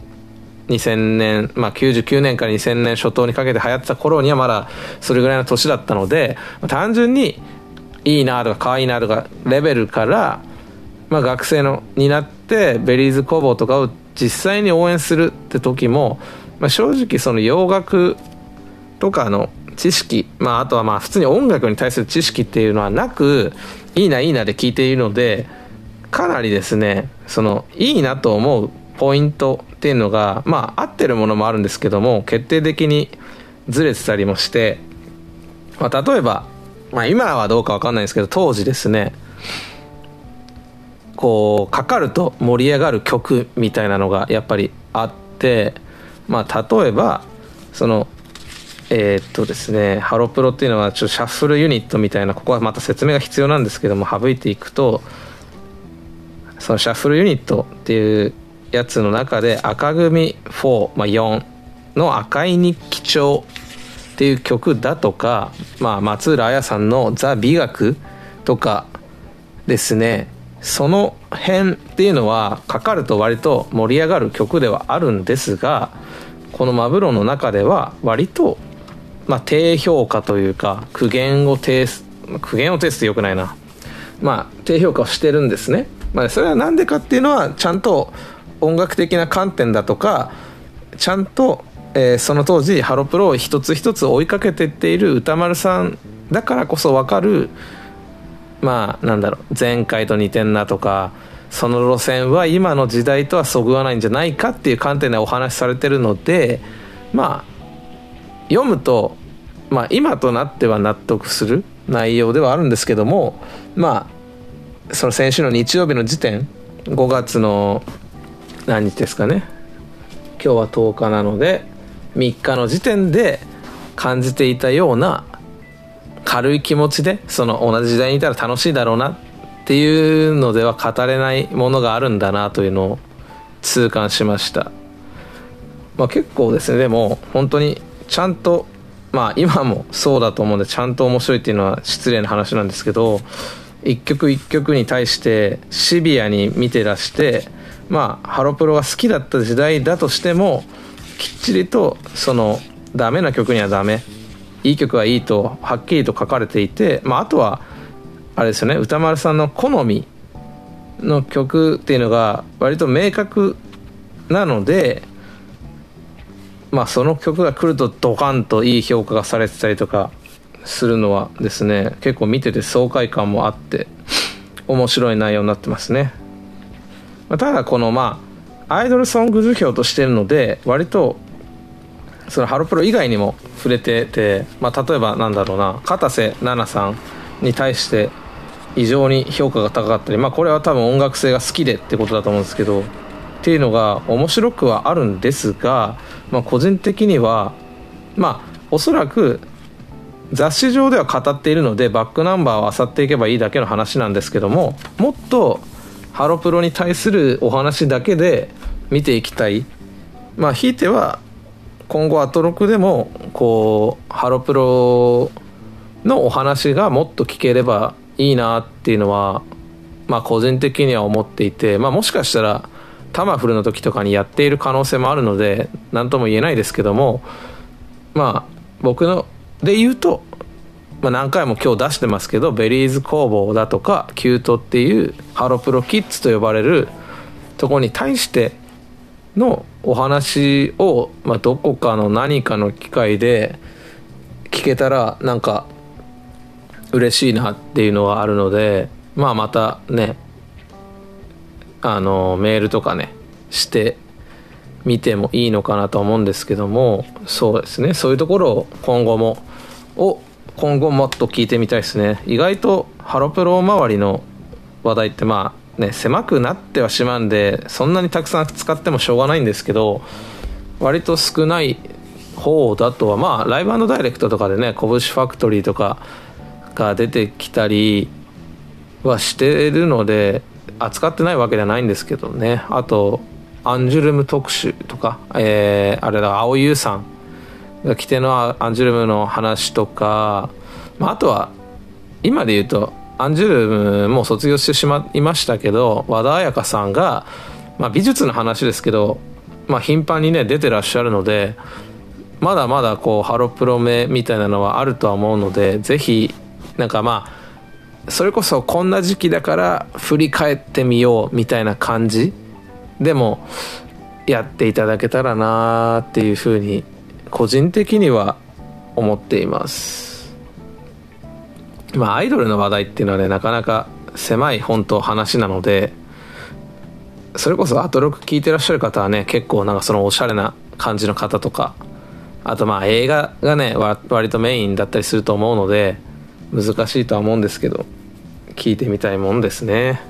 2000年、まあ、99年から2000年初頭にかけて流行ってた頃にはまだそれぐらいの年だったので単純にいいなとか可愛いなとかレベルから、まあ、学生のになってベリーズ工房とかを実際に応援するって時も、まあ、正直その洋楽とかの知識、まあ、あとはまあ普通に音楽に対する知識っていうのはなくいいないいなで聞いているのでかなりですねそのいいなと思うポイントっていうのがまあ合ってるものもあるんですけども決定的にずれてたりもして、まあ、例えば、まあ、今はどうか分かんないですけど当時ですねこうかかると盛り上がる曲みたいなのがやっぱりあってまあ例えばそのえー、っとですねハロプロっていうのはちょっとシャッフルユニットみたいなここはまた説明が必要なんですけども省いていくとそのシャッフルユニットっていうやつの中で赤組4、まあ、4の赤い日記帳っていう曲だとか、まあ、松浦綾さんの「ザ・美学」とかですねその辺っていうのはかかると割と盛り上がる曲ではあるんですがこのマブロの中では割とまあ、低評価というか苦言を呈す苦言を呈すってよくないな。まあ低評価をしてるんですね、まあ、それは何でかっていうのはちゃんと音楽的な観点だとかちゃんと、えー、その当時ハロプロを一つ一つ追いかけてっている歌丸さんだからこそ分かるまあなんだろう前回と似てんなとかその路線は今の時代とはそぐわないんじゃないかっていう観点でお話しされてるのでまあ読むと、まあ、今となっては納得する内容ではあるんですけどもまあその先週の日曜日の時点5月の何日ですかね今日は10日なので3日の時点で感じていたような軽い気持ちでその同じ時代にいたら楽しいだろうなっていうのでは語れないものがあるんだなというのを痛感しました、まあ、結構ですねでも本当にちゃんとまあ今もそうだと思うんでちゃんと面白いっていうのは失礼な話なんですけど一曲一曲に対してシビアに見てらしてまあハロプロが好きだった時代だとしてもきっちりとそのダメな曲にはダメ。いい曲はいいとはっきりと書かれていて、まあ、あとはあれですよね歌丸さんの好みの曲っていうのが割と明確なのでまあその曲が来るとドカンといい評価がされてたりとかするのはですね結構見てて爽快感もあって面白い内容になってますね、まあ、ただこのまあアイドルソング図表としてるので割とそのハロプロ以外にも触れてて、まあ、例えばなんだろうな片瀬奈々さんに対して異常に評価が高かったりまあこれは多分音楽性が好きでってことだと思うんですけどっていうのが面白くはあるんですが、まあ、個人的にはまあおそらく雑誌上では語っているのでバックナンバーを漁っていけばいいだけの話なんですけどももっとハロプロに対するお話だけで見ていきたい。まあひいては今後アトロクでもこうハロプロのお話がもっと聞ければいいなっていうのはまあ個人的には思っていて、まあ、もしかしたらタマフルの時とかにやっている可能性もあるので何とも言えないですけどもまあ僕ので言うと、まあ、何回も今日出してますけど Berryz工房だとか℃-ute っていうハロプロキッズと呼ばれるとこに対してのお話を、まあ、どこかの何かの機会で聞けたらなんか嬉しいなっていうのはあるのでまあまたねあのメールとかねしてみてもいいのかなと思うんですけどもそうですね。そういうところを今後もを今後もっと聞いてみたいですね。意外とハロプロ周りの話題ってまあね狭くなってはしまうんでそんなにたくさん使ってもしょうがないんですけど割と少ない方だとはまあライブダイレクトとかでね拳ファクトリーとかが出てきたりはしてるので扱ってないわけじゃないんですけどね。あとアンジュルム特集とか、えー、あれだ青優さんが来てのアンジュルムの話とか、まあ、あとは今で言うとアンジュルムも卒業してしまいましたけど和田彩香さんが、まあ、美術の話ですけど、まあ、頻繁にね出てらっしゃるのでまだまだこうハロプロ目みたいなのはあるとは思うのでぜひなんかまあそれこそこんな時期だから振り返ってみようみたいな感じでもやっていただけたらなっていうふうに個人的には思っています。まあアイドルの話題っていうのはねなかなか狭い本当話なのでそれこそアトロック聞いてらっしゃる方はね結構なんかそのおしゃれな感じの方とかあとまあ映画がね割とメインだったりすると思うので難しいとは思うんですけど聞いてみたいもんですね。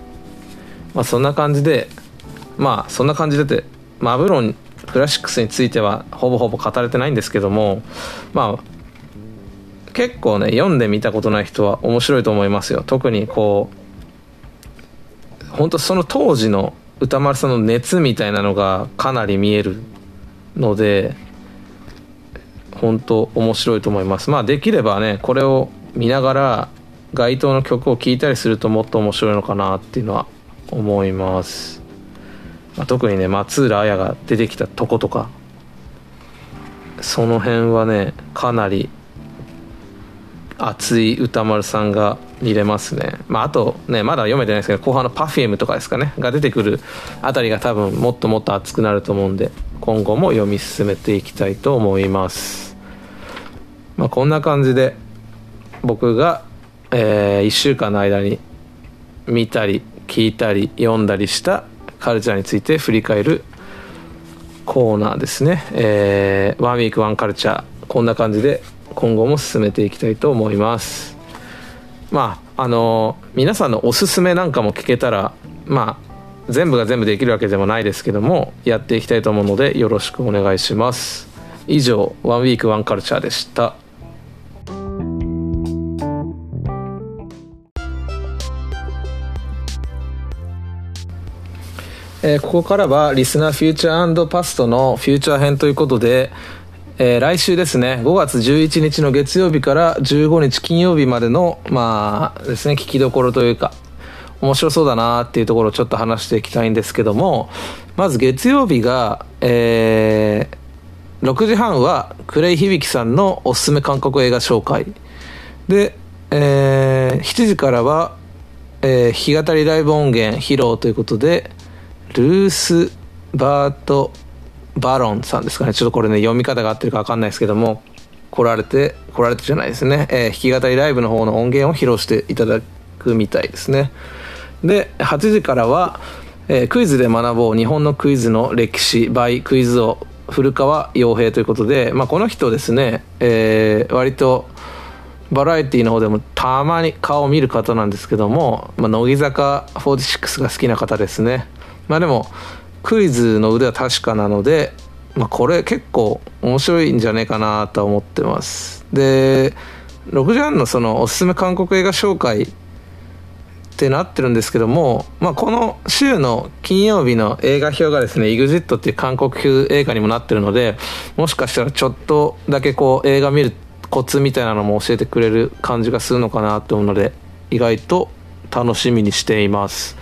まあそんな感じでまあそんな感じでてマブロンクラシックスについてはほぼほぼ語れてないんですけどもまあ結構ね読んでみたことない人は面白いと思いますよ。特にこう本当その当時の歌丸さんの熱みたいなのがかなり見えるので本当面白いと思います。まあできればねこれを見ながら該当の曲を聴いたりするともっと面白いのかなっていうのは思います、まあ、特にね松浦綾が出てきたとことかその辺はねかなり熱い歌丸さんが見れますね、まあ、あとねまだ読めてないですけど後半の Perfume とかですかね。が出てくるあたりが多分もっともっと熱くなると思うんで今後も読み進めていきたいと思います。まあこんな感じで僕が、えー、1週間の間に見たり聞いたり読んだりしたカルチャーについて振り返るコーナーですね、えー、ワンウィークワンカルチャーこんな感じで今後も進めていきたいと思います。まああの、皆さんのおすすめなんかも聞けたらまあ全部が全部できるわけでもないですけどもやっていきたいと思うのでよろしくお願いします。以上ワンウィークワンカルチャーでした。えー、ここからはリスナーフューチャーパストのフューチャー編ということで、えー、来週ですね、5月11日の月曜日から15日金曜日までの、まあですね、聞きどころというか、面白そうだなっていうところをちょっと話していきたいんですけども、まず月曜日が、えー、6時半はクレイ響さんのおすすめ韓国映画紹介。で、えー、7時からは、えー、弾き語りライブ音源披露ということで、ルース・バート・バロンさんですかね。ちょっとこれね、読み方が合ってるか分かんないですけども、来られて、来られてじゃないですね。えー、弾き語りライブの方の音源を披露していただくみたいですね。で、8時からは、えー、クイズで学ぼう日本のクイズの歴史 by クイズ王古川洋平ということで、まあ、この人ですね、えー、割とバラエティの方でもたまに顔を見る方なんですけども、まあ、乃木坂46が好きな方ですねまあでもクイズの腕は確かなので、まあ、これ結構面白いんじゃないかなと思ってます。で6時半のそのおすすめ韓国映画紹介ってなってるんですけども、まあ、この週の金曜日の映画表がですね EXIT っていう韓国風映画にもなってるのでもしかしたらちょっとだけこう映画見るコツみたいなのも教えてくれる感じがするのかなと思うので意外と楽しみにしています。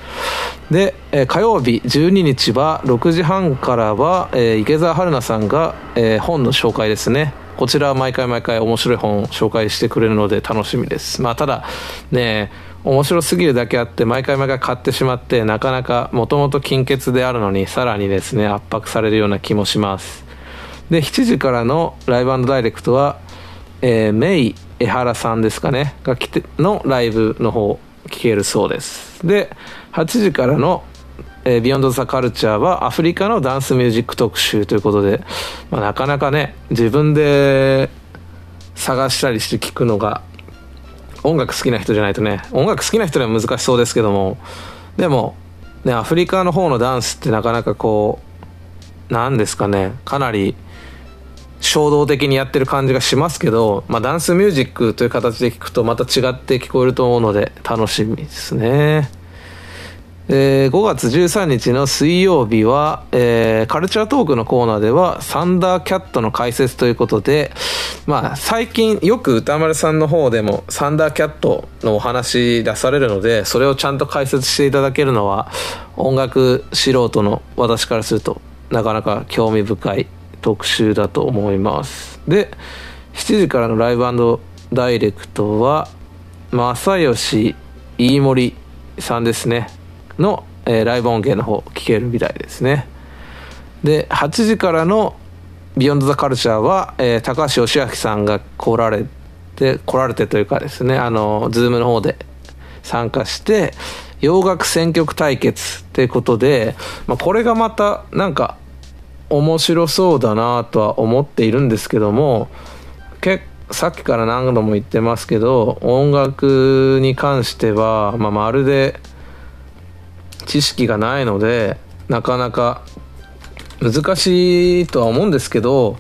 で、え、火曜日12日は6時半からは、え、池澤春菜さんが、え、本の紹介ですね。こちらは毎回毎回面白い本を紹介してくれるので楽しみです。まあただね面白すぎるだけあって毎回毎回買ってしまってなかなかもともと金欠であるのにさらにですね圧迫されるような気もします。で7時からのライブダイレクトは、えー、メイ江原さんですかねが来てのライブの方聞けるそうです。で8時からのえ、ビヨンド・ザ・カルチャーはアフリカのダンスミュージック特集ということで、まあ、なかなかね自分で探したりして聞くのが音楽好きな人じゃないとね音楽好きな人には難しそうですけどもでも、ね、アフリカの方のダンスってなかなかこう何ですかねかなり衝動的にやってる感じがしますけど、まあ、ダンスミュージックという形で聞くとまた違って聞こえると思うので楽しみですね。えー、5月13日の水曜日は、えー、カルチャートークのコーナーではサンダーキャットの解説ということで、まあ、最近よく歌丸さんの方でもサンダーキャットのお話出されるのでそれをちゃんと解説していただけるのは音楽素人の私からするとなかなか興味深い特集だと思います。で7時からのライブダイレクトは正義飯森さんですね。の、えー、ライブ音源の方聞けるみたいですね。で8時からの「ビヨンド・ザ・カルチャーは」えー、高橋芳朗さんが来られて来られてというかですねあのズームの方で参加して洋楽選曲対決っていうことで、まあ、これがまたなんか面白そうだなとは思っているんですけどもけさっきから何度も言ってますけど音楽に関しては、まあ、まるで知識がないのでなかなか難しいとは思うんですけど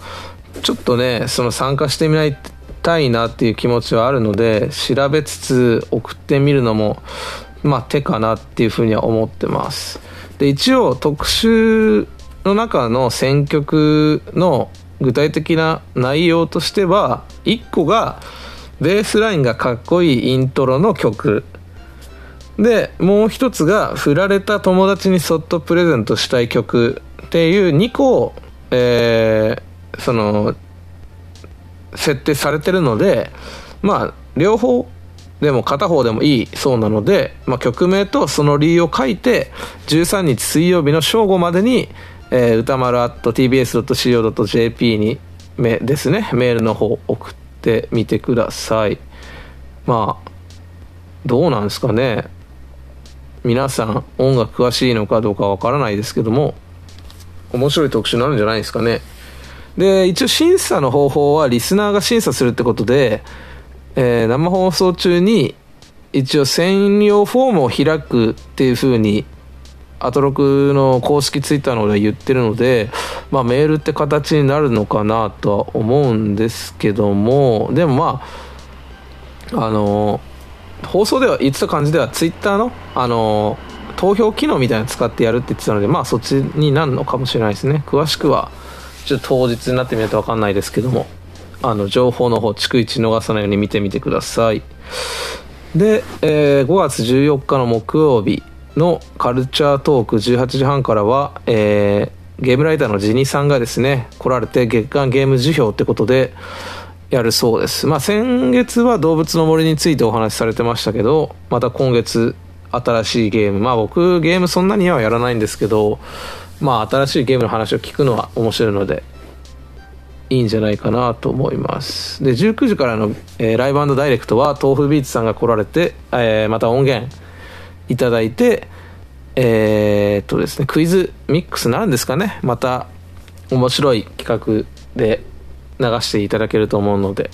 ちょっとねその参加してみたいなっていう気持ちはあるので調べつつ送ってみるのもまあ手かなっていうふうには思ってます。で一応特集の中の選曲の具体的な内容としては1個がベースラインがかっこいいイントロの曲。でもう一つが振られた友達にそっとプレゼントしたい曲っていう2個、えー、その設定されてるのでまあ両方でも片方でもいいそうなので、まあ、曲名とその理由を書いて13日水曜日の正午までに、えー、歌丸 .tbs.co.jp にめですね。メールの方送ってみてください。まあどうなんですかね。皆さん音楽詳しいのかどうかわからないですけども面白い特集になるんじゃないですかね。で一応審査の方法はリスナーが審査するってことで、えー、生放送中に一応専用フォームを開くっていうふうにアトロクの公式ツイッターの方では言ってるので、まあ、メールって形になるのかなとは思うんですけどもでもまああの放送では言ってた感じではツイッターのあの投票機能みたいなの使ってやるって言ってたのでまあそっちになるのかもしれないですね。詳しくはちょっと当日になってみないと分かんないですけどもあの情報の方逐一逃さないように見てみてください。で、えー、5月14日の木曜日。のカルチャートーク18時半からは、えー、ゲームライターのジニさんがですね来られて月間ゲーム辞表ってことでやるそうです。まあ、先月は動物の森についてお話しされてましたけど、また今月新しいゲーム、まあ僕ゲームそんなにはやらないんですけど、まあ新しいゲームの話を聞くのは面白いので、いいんじゃないかなと思います。で、19時からの、えー、ライブダイレクトは豆腐ビーツさんが来られて、えー、また音源いただいて、えー、っとですね、クイズミックスなんですかね。また面白い企画で流していただけると思うので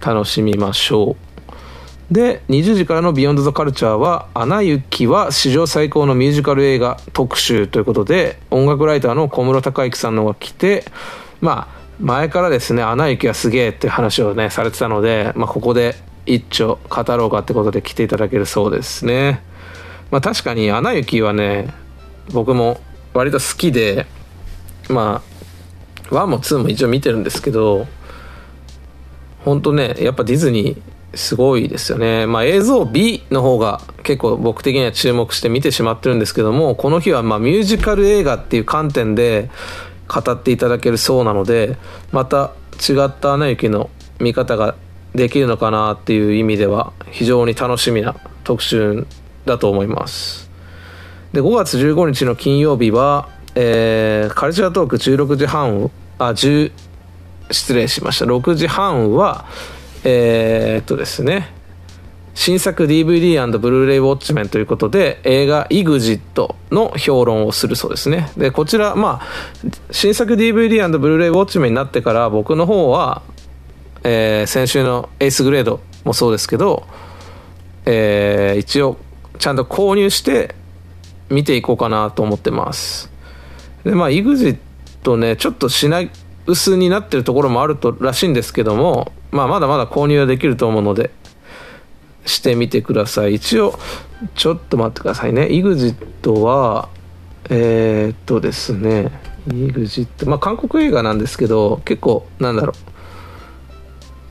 楽しみましょうで20時からの「ビヨンド・ザ・カルチャーは「アナ雪」は史上最高のミュージカル映画特集ということで音楽ライターの小室敬幸さんのが来てまあ前からですね「アナ雪はすげえ」って話をねされてたので、まあ、ここで一丁語ろうかってことで来ていただけるそうですねまあ確かに「アナ雪」はね僕も割と好きでまあ1も2も一応見てるんですけど本当ねやっぱディズニーすごいですよね。まあ映像美の方が結構僕的には注目して見てしまってるんですけども、この日はまミュージカル映画っていう観点で語っていただけるそうなので、また違ったアナ雪の見方ができるのかなっていう意味では非常に楽しみな特集だと思います。で、5月15日の金曜日は、えー、カルチャートーク16時半あ、10、失礼しました。6時半は、えー、っとですね、新作 DVD& ブルーレイウォッチメンということで映画 EXIT の評論をするそうですね。で、こちら、まあ、新作 DVD& ブルーレイウォッチメンになってから僕の方は、えー、先週のエースグレードもそうですけど、えー、一応ちゃんと購入して見ていこうかなと思ってます。で、まあ EXIT ね、ちょっと品薄になってるところもあるとらしいんですけども、まあ、まだまだ購入はできると思うので、してみてください。一応、ちょっと待ってくださいね。EXIT は、えー、っとですね、EXIT、まあ、韓国映画なんですけど、結構、なんだろう、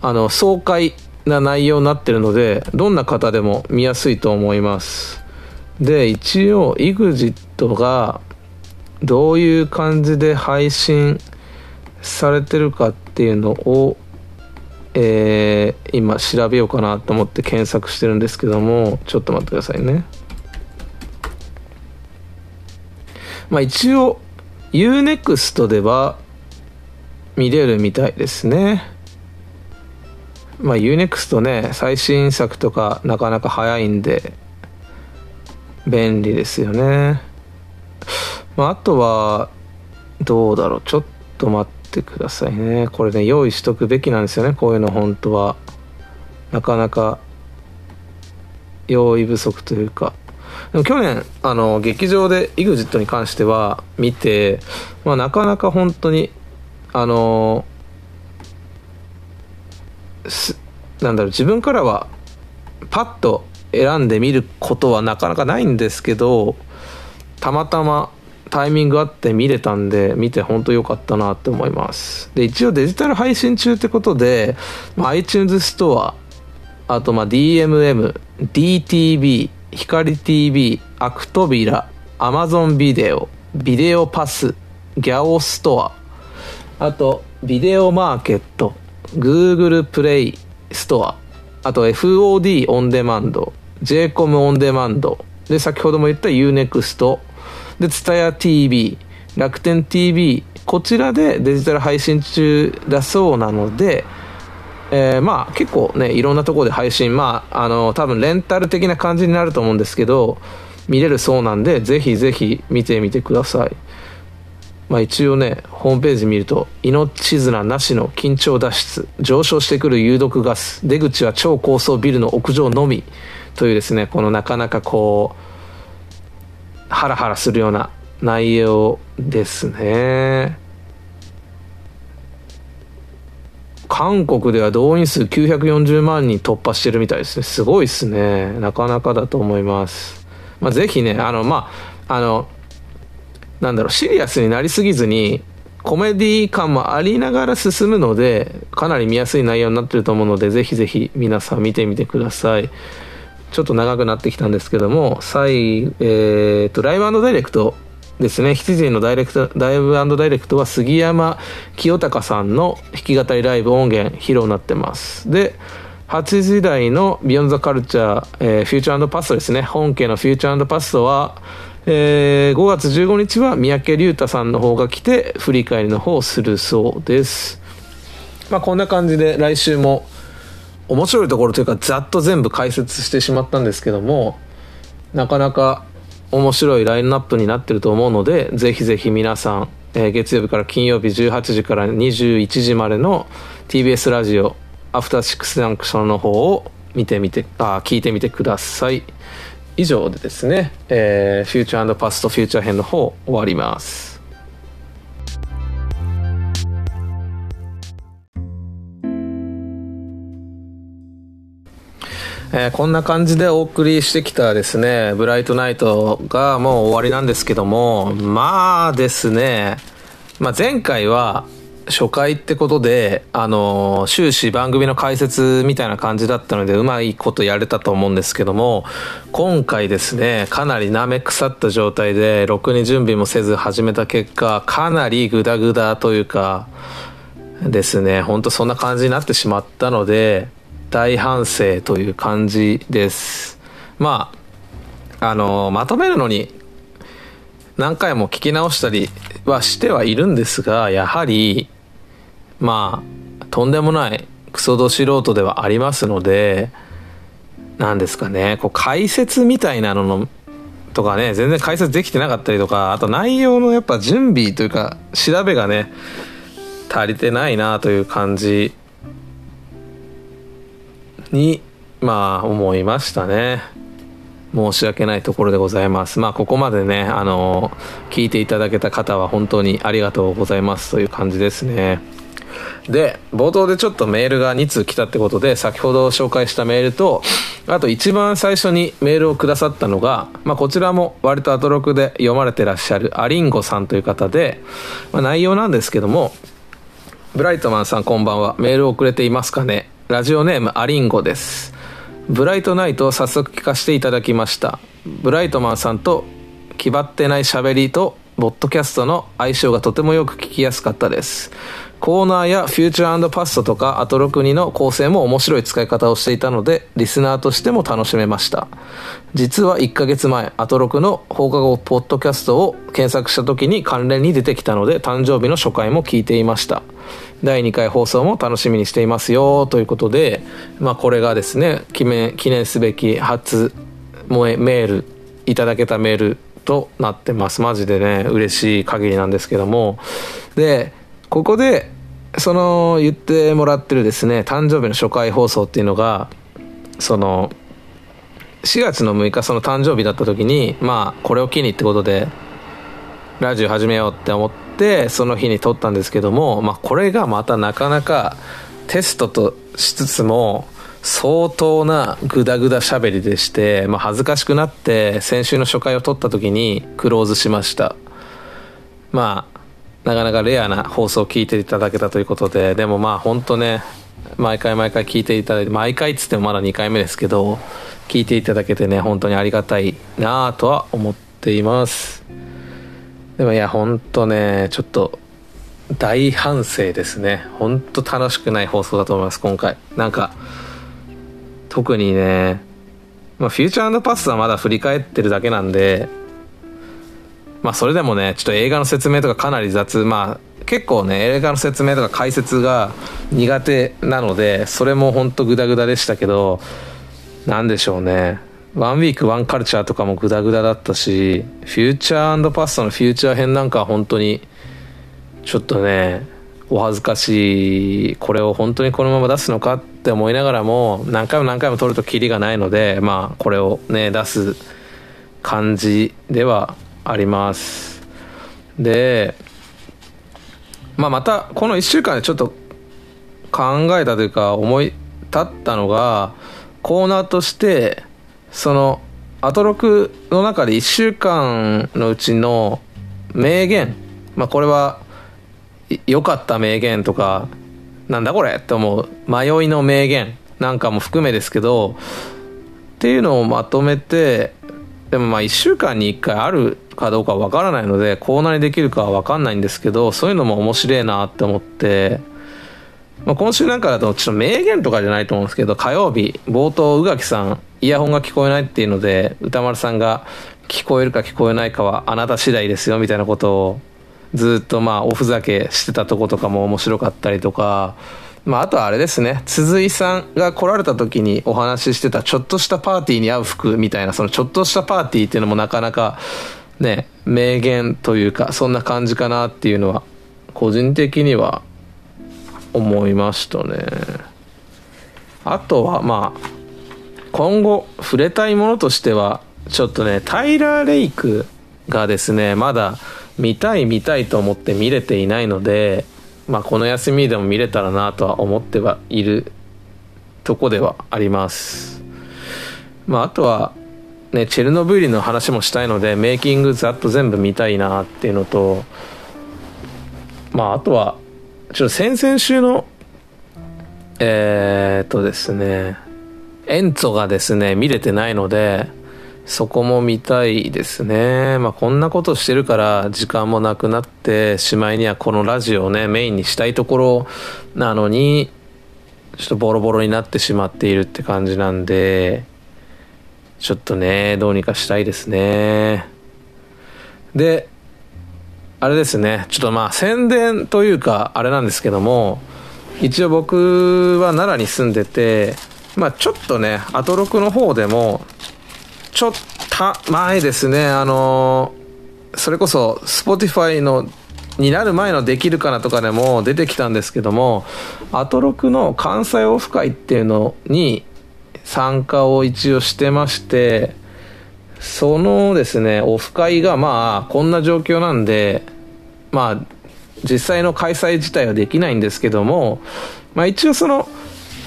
あの、爽快な内容になってるので、どんな方でも見やすいと思います。で、一応、EXIT が、どういう感じで配信されてるかっていうのをえー、今調べようかなと思って検索してるんですけどもちょっと待ってくださいねまあ一応 UNEXT では見れるみたいですねまあ UNEXT ね最新作とかなかなか早いんで便利ですよね。まああとはどうだろう。ちょっと待ってくださいね。これね用意しとくべきなんですよね。こういうの本当は。なかなか用意不足というか。でも去年あの劇場で EXIT に関しては見て、まあ、なかなか本当にあのなんだろう自分からはパッと選んでみることはなかなかないんですけどたまたまタイミングあって見れたんで見て本当良かったなって思います。で一応デジタル配信中ってことで、まあ、iTunes ストアあとま DMM、DTV、光 TV、アクトビラ、Amazon ビデオ、ビデオパス、ギャオストア、あとビデオマーケット、Google プレイストア、あと FOD オンデマンド、JCOM オンデマンド、で、先ほども言った UNEXT、で、TSUTAYA TV、楽天 TV、こちらでデジタル配信中だそうなので、えー、まあ結構ね、いろんなところで配信、まあ、あの、多分レンタル的な感じになると思うんですけど、見れるそうなんで、ぜひぜひ見てみてください。まあ一応ね、ホームページ見ると、命綱なしの緊張脱出、上昇してくる有毒ガス、出口は超高層ビルの屋上のみ、というですね、このなかなかこう、ハラハラするような内容ですね。韓国では動員数940万人突破してるみたいですね。すごいっすね。なかなかだと思います。まあ、ぜひね、あの、まあ、あの、なんだろう、シリアスになりすぎずに、コメディ感もありながら進むので、かなり見やすい内容になってると思うので、ぜひぜひ皆さん見てみてください。ちょっと長くなってきたんですけども、最、えー、と、ライブダイレクトですね、7時のダイレクト、ライブダイレクトは杉山清隆さんの弾き語りライブ音源披露になってます。で、8時台のビヨンザカルチャー、えー、フューチャーパストですね、本家のフューチャーパストは、えー、5月15日は三宅龍太さんの方が来て、振り返りの方をするそうです。まあこんな感じで来週も面白いところというかざっと全部解説してしまったんですけどもなかなか面白いラインナップになってると思うのでぜひぜひ皆さん、えー、月曜日から金曜日18時から21時までの TBS ラジオアフターシックスジャンクションの方を見てみてあ聞いてみてください以上でですね、えー、フューチャーパストフューチャー編の方終わります。えー、こんな感じでお送りしてきたですね、ブライトナイトがもう終わりなんですけども、まあですね、まあ、前回は初回ってことで、あの、終始番組の解説みたいな感じだったので、うまいことやれたと思うんですけども、今回ですね、かなり舐め腐った状態で、ろくに準備もせず始めた結果、かなりグダグダというか、ですね、ほんとそんな感じになってしまったので、大反省という感じです。まあ、あの、まとめるのに何回も聞き直したりはしてはいるんですが、やはり、まあ、とんでもないクソド素人ではありますので、なんですかね、こう解説みたいなのの、とかね、全然解説できてなかったりとか、あと内容のやっぱ準備というか、調べがね、足りてないなという感じに、まあ、思いましたね。申し訳ないところでございます。まあ、ここまでね、あの、聞いていただけた方は本当にありがとうございますという感じですね。で、冒頭でちょっとメールが2通来たってことで、先ほど紹介したメールと、あと一番最初にメールをくださったのが、まあ、こちらも割とアトロクで読まれてらっしゃるアリンゴさんという方で、まあ、内容なんですけども、ブライトマンさんこんばんは。メールをくれていますかねラジオネームアリンゴです。ブライトナイトを早速聞かせていただきました。ブライトマンさんと気張ってない喋りとボッドキャストの相性がとてもよく聞きやすかったです。コーナーやフューチャーパストとかアトロクニの構成も面白い使い方をしていたので、リスナーとしても楽しめました。実は1ヶ月前、アトロクの放課後ポッドキャストを検索した時に関連に出てきたので、誕生日の初回も聞いていました。第2回放送も楽しみにしていますよということで、まあ、これがですね記念すべき初萌えメールいただけたメールとなってますマジでね嬉しい限りなんですけどもでここでその言ってもらってるですね誕生日の初回放送っていうのがその4月の6日その誕生日だった時にまあこれを機にってことでラジオ始めようって思ってその日に撮ったんですけども、まあ、これがまたなかなかテストとしつつも相当なグダグダしゃべりでして、まあ、恥ずかしくなって先週の初回を撮った時にクローズしました。まあなかなかレアな放送を聞いていただけたということででもまあ本当ね毎回毎回聞いていただいて毎回っつってもまだ2回目ですけど聞いていただけてね本当にありがたいなぁとは思っていますでもいや、ほんとね、ちょっと、大反省ですね。ほんと楽しくない放送だと思います、今回。なんか、特にね、まあ、フューチャーパスはまだ振り返ってるだけなんで、まあ、それでもね、ちょっと映画の説明とかかなり雑、まあ、結構ね、映画の説明とか解説が苦手なので、それもほんとグダグダでしたけど、なんでしょうね。ワンウィークワンカルチャーとかもグダグダだったし、フューチャーパスタのフューチャー編なんかは本当に、ちょっとね、お恥ずかしい、これを本当にこのまま出すのかって思いながらも、何回も何回も撮るとキリがないので、まあ、これをね、出す感じではあります。で、まあ、また、この1週間でちょっと考えたというか、思い立ったのが、コーナーとして、そのアトロクの中で1週間のうちの名言まあこれは良かった名言とかなんだこれって思う迷いの名言なんかも含めですけどっていうのをまとめてでもまあ1週間に1回あるかどうかわからないのでコーナーにできるかはわかんないんですけどそういうのも面白いなって思って、まあ、今週なんかだとちょっと名言とかじゃないと思うんですけど火曜日冒頭宇垣さんイヤホンが聞こえないっていうので歌丸さんが聞こえるか聞こえないかはあなた次第ですよみたいなことをずっとまあおふざけしてたとことかも面白かったりとか、まあ、あとはあれですね。鈴井さんが来られた時にお話ししてたちょっとしたパーティーに合う服みたいなそのちょっとしたパーティーっていうのもなかなかね名言というかそんな感じかなっていうのは個人的には思いましたね。あとはまあ今後触れたいものとしてはちょっとねタイラー・レイクがですねまだ見たい見たいと思って見れていないのでまあこの休みでも見れたらなとは思ってはいるとこではあります。まああとはねチェルノブイリの話もしたいのでメイキングざっと全部見たいなっていうのとまああとはちょっと先々週のえー、っとですねエンツォがですね見れてないのでそこも見たいですね。まあ、こんなことしてるから時間もなくなってしまいにはこのラジオをね、メインにしたいところなのに、ちょっとボロボロになってしまっているって感じなんで、ちょっとね、どうにかしたいですね。で、あれですね、ちょっとまあ宣伝というか、あれなんですけども、一応僕は奈良に住んでて、まあちょっとね、アトロクの方でも、ちょっと前ですね、あのそれこそ Spotify のになる前のできるかなとかでも出てきたんですけども、アトロクの関西オフ会っていうのに参加を一応してまして、そのですね、オフ会がまあこんな状況なんで、まあ実際の開催自体はできないんですけども、まあ一応その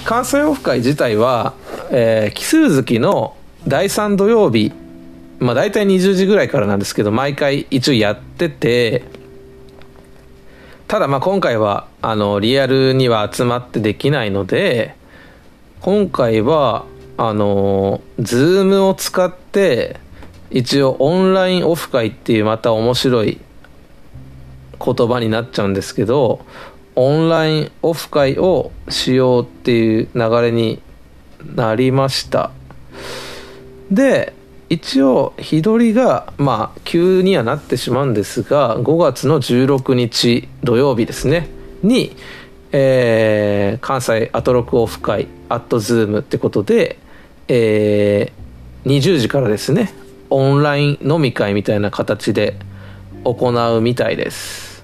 関西オフ会自体は、えー、奇数月の第3土曜日、まあ大体20時ぐらいからなんですけど、毎回一応やってて、ただまあ今回は、あの、リアルには集まってできないので、今回は、あの、ズームを使って、一応オンラインオフ会っていうまた面白い言葉になっちゃうんですけど、オンラインオフ会をしようっていう流れになりました。で、一応、日取りが、まあ、急にはなってしまうんですが、5月の16日土曜日ですね、に、えー、関西アトロクオフ会、アットズームってことで、えー、20時からですね、オンライン飲み会みたいな形で行うみたいです。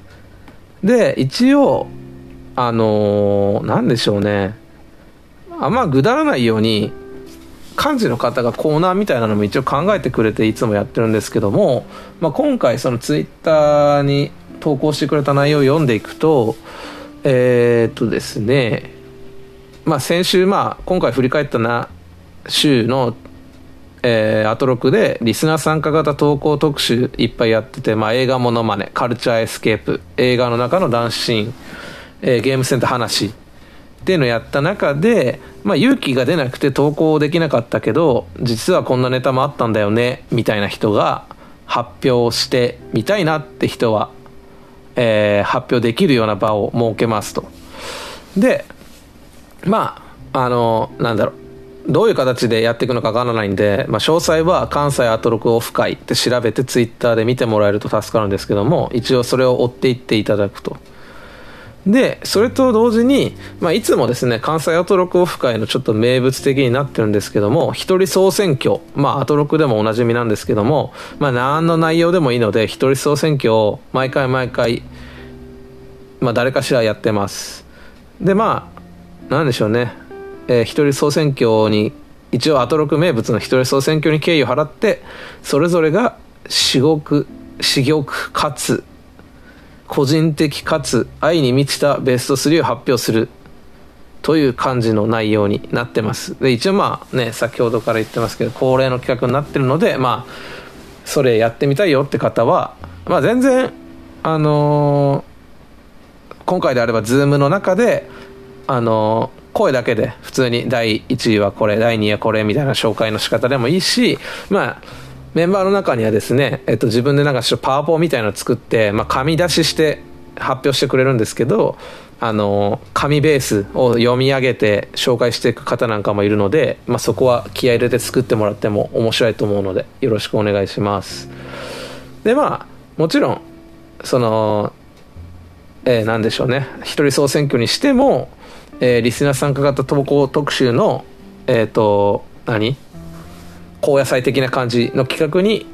で、一応、あのー、なんでしょうね、あんまぐだらないように、幹事の方がコーナーみたいなのも一応考えてくれていつもやってるんですけども、まあ、今回そのツイッターに投稿してくれた内容を読んでいくとえー、っとですねまあ先週まあ今回振り返ったな週のえー、アトロクでリスナー参加型投稿特集いっぱいやってて、まあ、映画ものまねカルチャーエスケープ映画の中のダンスシーン、えー、ゲームセンター話っていうのをやった中で、まあ、勇気が出なくて投稿できなかったけど実はこんなネタもあったんだよねみたいな人が発表してみたいなって人は、えー、発表できるような場を設けますと。でまああのなんだろうどういう形でやっていくのかわからないんで、まあ、詳細は関西アトロクオフ会って調べてツイッターで見てもらえると助かるんですけども一応それを追っていっていただくと。で、それと同時に、まあ、いつもですね、関西アトロクオフ会のちょっと名物的になってるんですけども、一人総選挙、まあ、アトロクでもおなじみなんですけども、まあ、何の内容でもいいので、一人総選挙を毎回毎回、まあ、誰かしらやってます。で、まあ、なんでしょうね、えー、一人総選挙に、一応アトロク名物の一人総選挙に敬意を払って、それぞれが至極、至極かつ個人的かつ愛に満ちたベスト3を発表するという感じの内容になってます。で、一応まあね、先ほどから言ってますけど、恒例の企画になってるので、まあ、それやってみたいよって方は、まあ全然、あのー、今回であれば、ズームの中で、あのー、声だけで普通に第1位はこれ、第2位はこれみたいな紹介の仕方でもいいし、まあ、メンバーの中にはですね、えっと、自分でなんかパワポみたいなの作って、まあ、紙出しして発表してくれるんですけどあの紙ベースを読み上げて紹介していく方なんかもいるので、まあ、そこは気合入れて作ってもらっても面白いと思うのでよろしくお願いします。でまあもちろんそのえー、何でしょうね。一人総選挙にしても、えー、リスナー参加型投稿特集のえっ、ー、と何？高野菜的な感じの企画に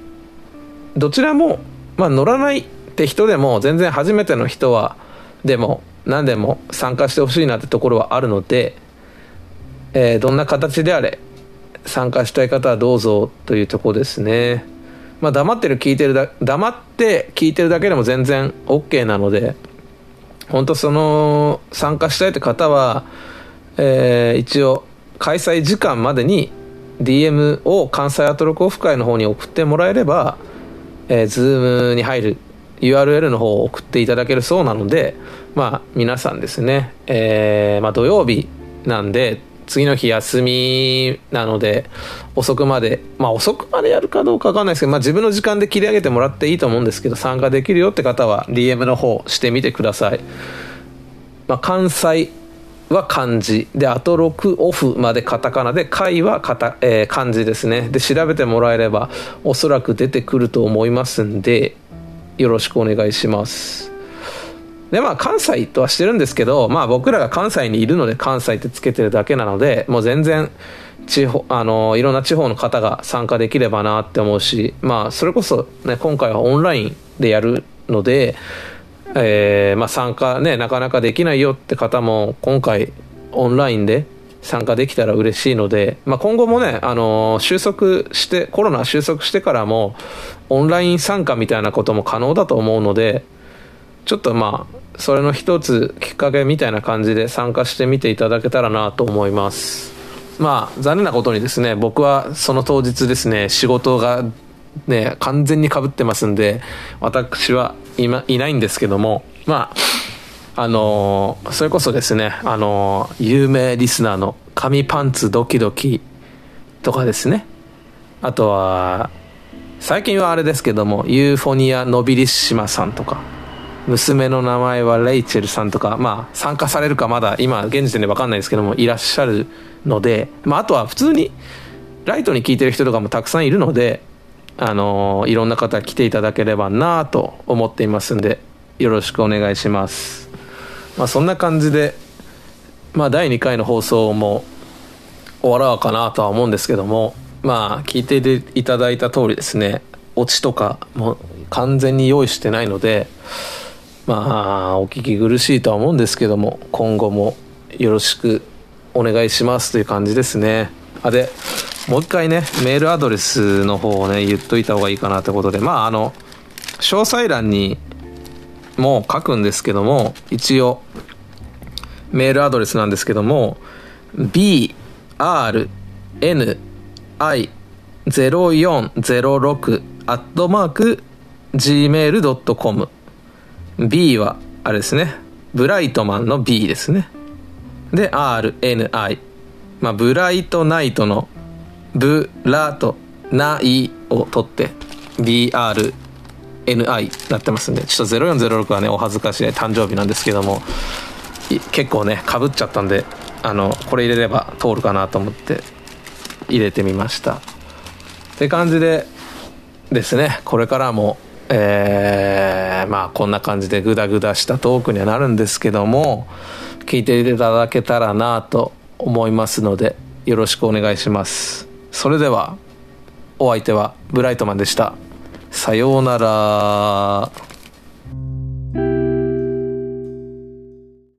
どちらも、まあ、乗らないって人でも全然初めての人はでも何でも参加してほしいなってところはあるので、えー、どんな形であれ参加したい方はどうぞというとこですね。まあ、黙ってる聞いてるだ黙って聞いてるだけでも全然 OK なので本当その参加したいって方は、えー、一応開催時間までに DM を関西アトロクオフ会の方に送ってもらえれば、えー、Zoom に入る URL の方を送っていただけるそうなので、まあ、皆さんですね、えー、まあ、土曜日なんで、次の日休みなので、遅くまで、まあ遅くまでやるかどうかわかんないですけど、まあ自分の時間で切り上げてもらっていいと思うんですけど、参加できるよって方は DM の方してみてください。まあ関西は漢字。であと6オフまでカタカナで回はカタ、えー、漢字ですね。で調べてもらえればおそらく出てくると思いますんでよろしくお願いします。でまあ関西とはしてるんですけどまあ僕らが関西にいるので関西ってつけてるだけなのでもう全然地方あのいろんな地方の方が参加できればなって思うしまあそれこそね今回はオンラインでやるのでえー、まあ、参加ねなかなかできないよって方も今回オンラインで参加できたら嬉しいので、まあ、今後もね、あのー、収束してコロナ収束してからもオンライン参加みたいなことも可能だと思うのでちょっとまあそれの一つきっかけみたいな感じで参加してみていただけたらなと思います。まあ残念なことにですね僕はその当日ですね仕事がね完全にかぶってますんで私はいまいないんですけどもまああのー、それこそですねあのー、有名リスナーの「紙パンツドキドキ」とかですね。あとは最近はあれですけどもユーフォニア・ノビリッシマさんとか娘の名前はレイチェルさんとかまあ参加されるかまだ今現時点で分かんないですけどもいらっしゃるので、まあ、あとは普通にライトに聞いてる人とかもたくさんいるのであのいろんな方来ていただければなと思っていますんでよろしくお願いします。まあそんな感じでまあ第2回の放送も終わろうかなとは思うんですけどもまあ聞いていただいた通りですねオチとかも完全に用意してないのでまあお聞き苦しいとは思うんですけども今後もよろしくお願いしますという感じですね。あでもう一回ね、メールアドレスの方をね、言っといた方がいいかなってことで、まあ、あの、詳細欄にも書くんですけども、一応、メールアドレスなんですけども、b, r, n, i, 0406アットマーク gmail.com b はあれですね。ブライトマンの B ですね。で RNI まあブライトナイトのブラとないを取って BRNI なってますんでちょっと0406はねお恥ずかしい誕生日なんですけども結構ねかぶっちゃったんであのこれ入れれば通るかなと思って入れてみました。って感じでですね。これからもえー、まあこんな感じでグダグダしたトークにはなるんですけども聞いていただけたらなと思いますのでよろしくお願いします。それではお相手はブライトマンでした。さようなら。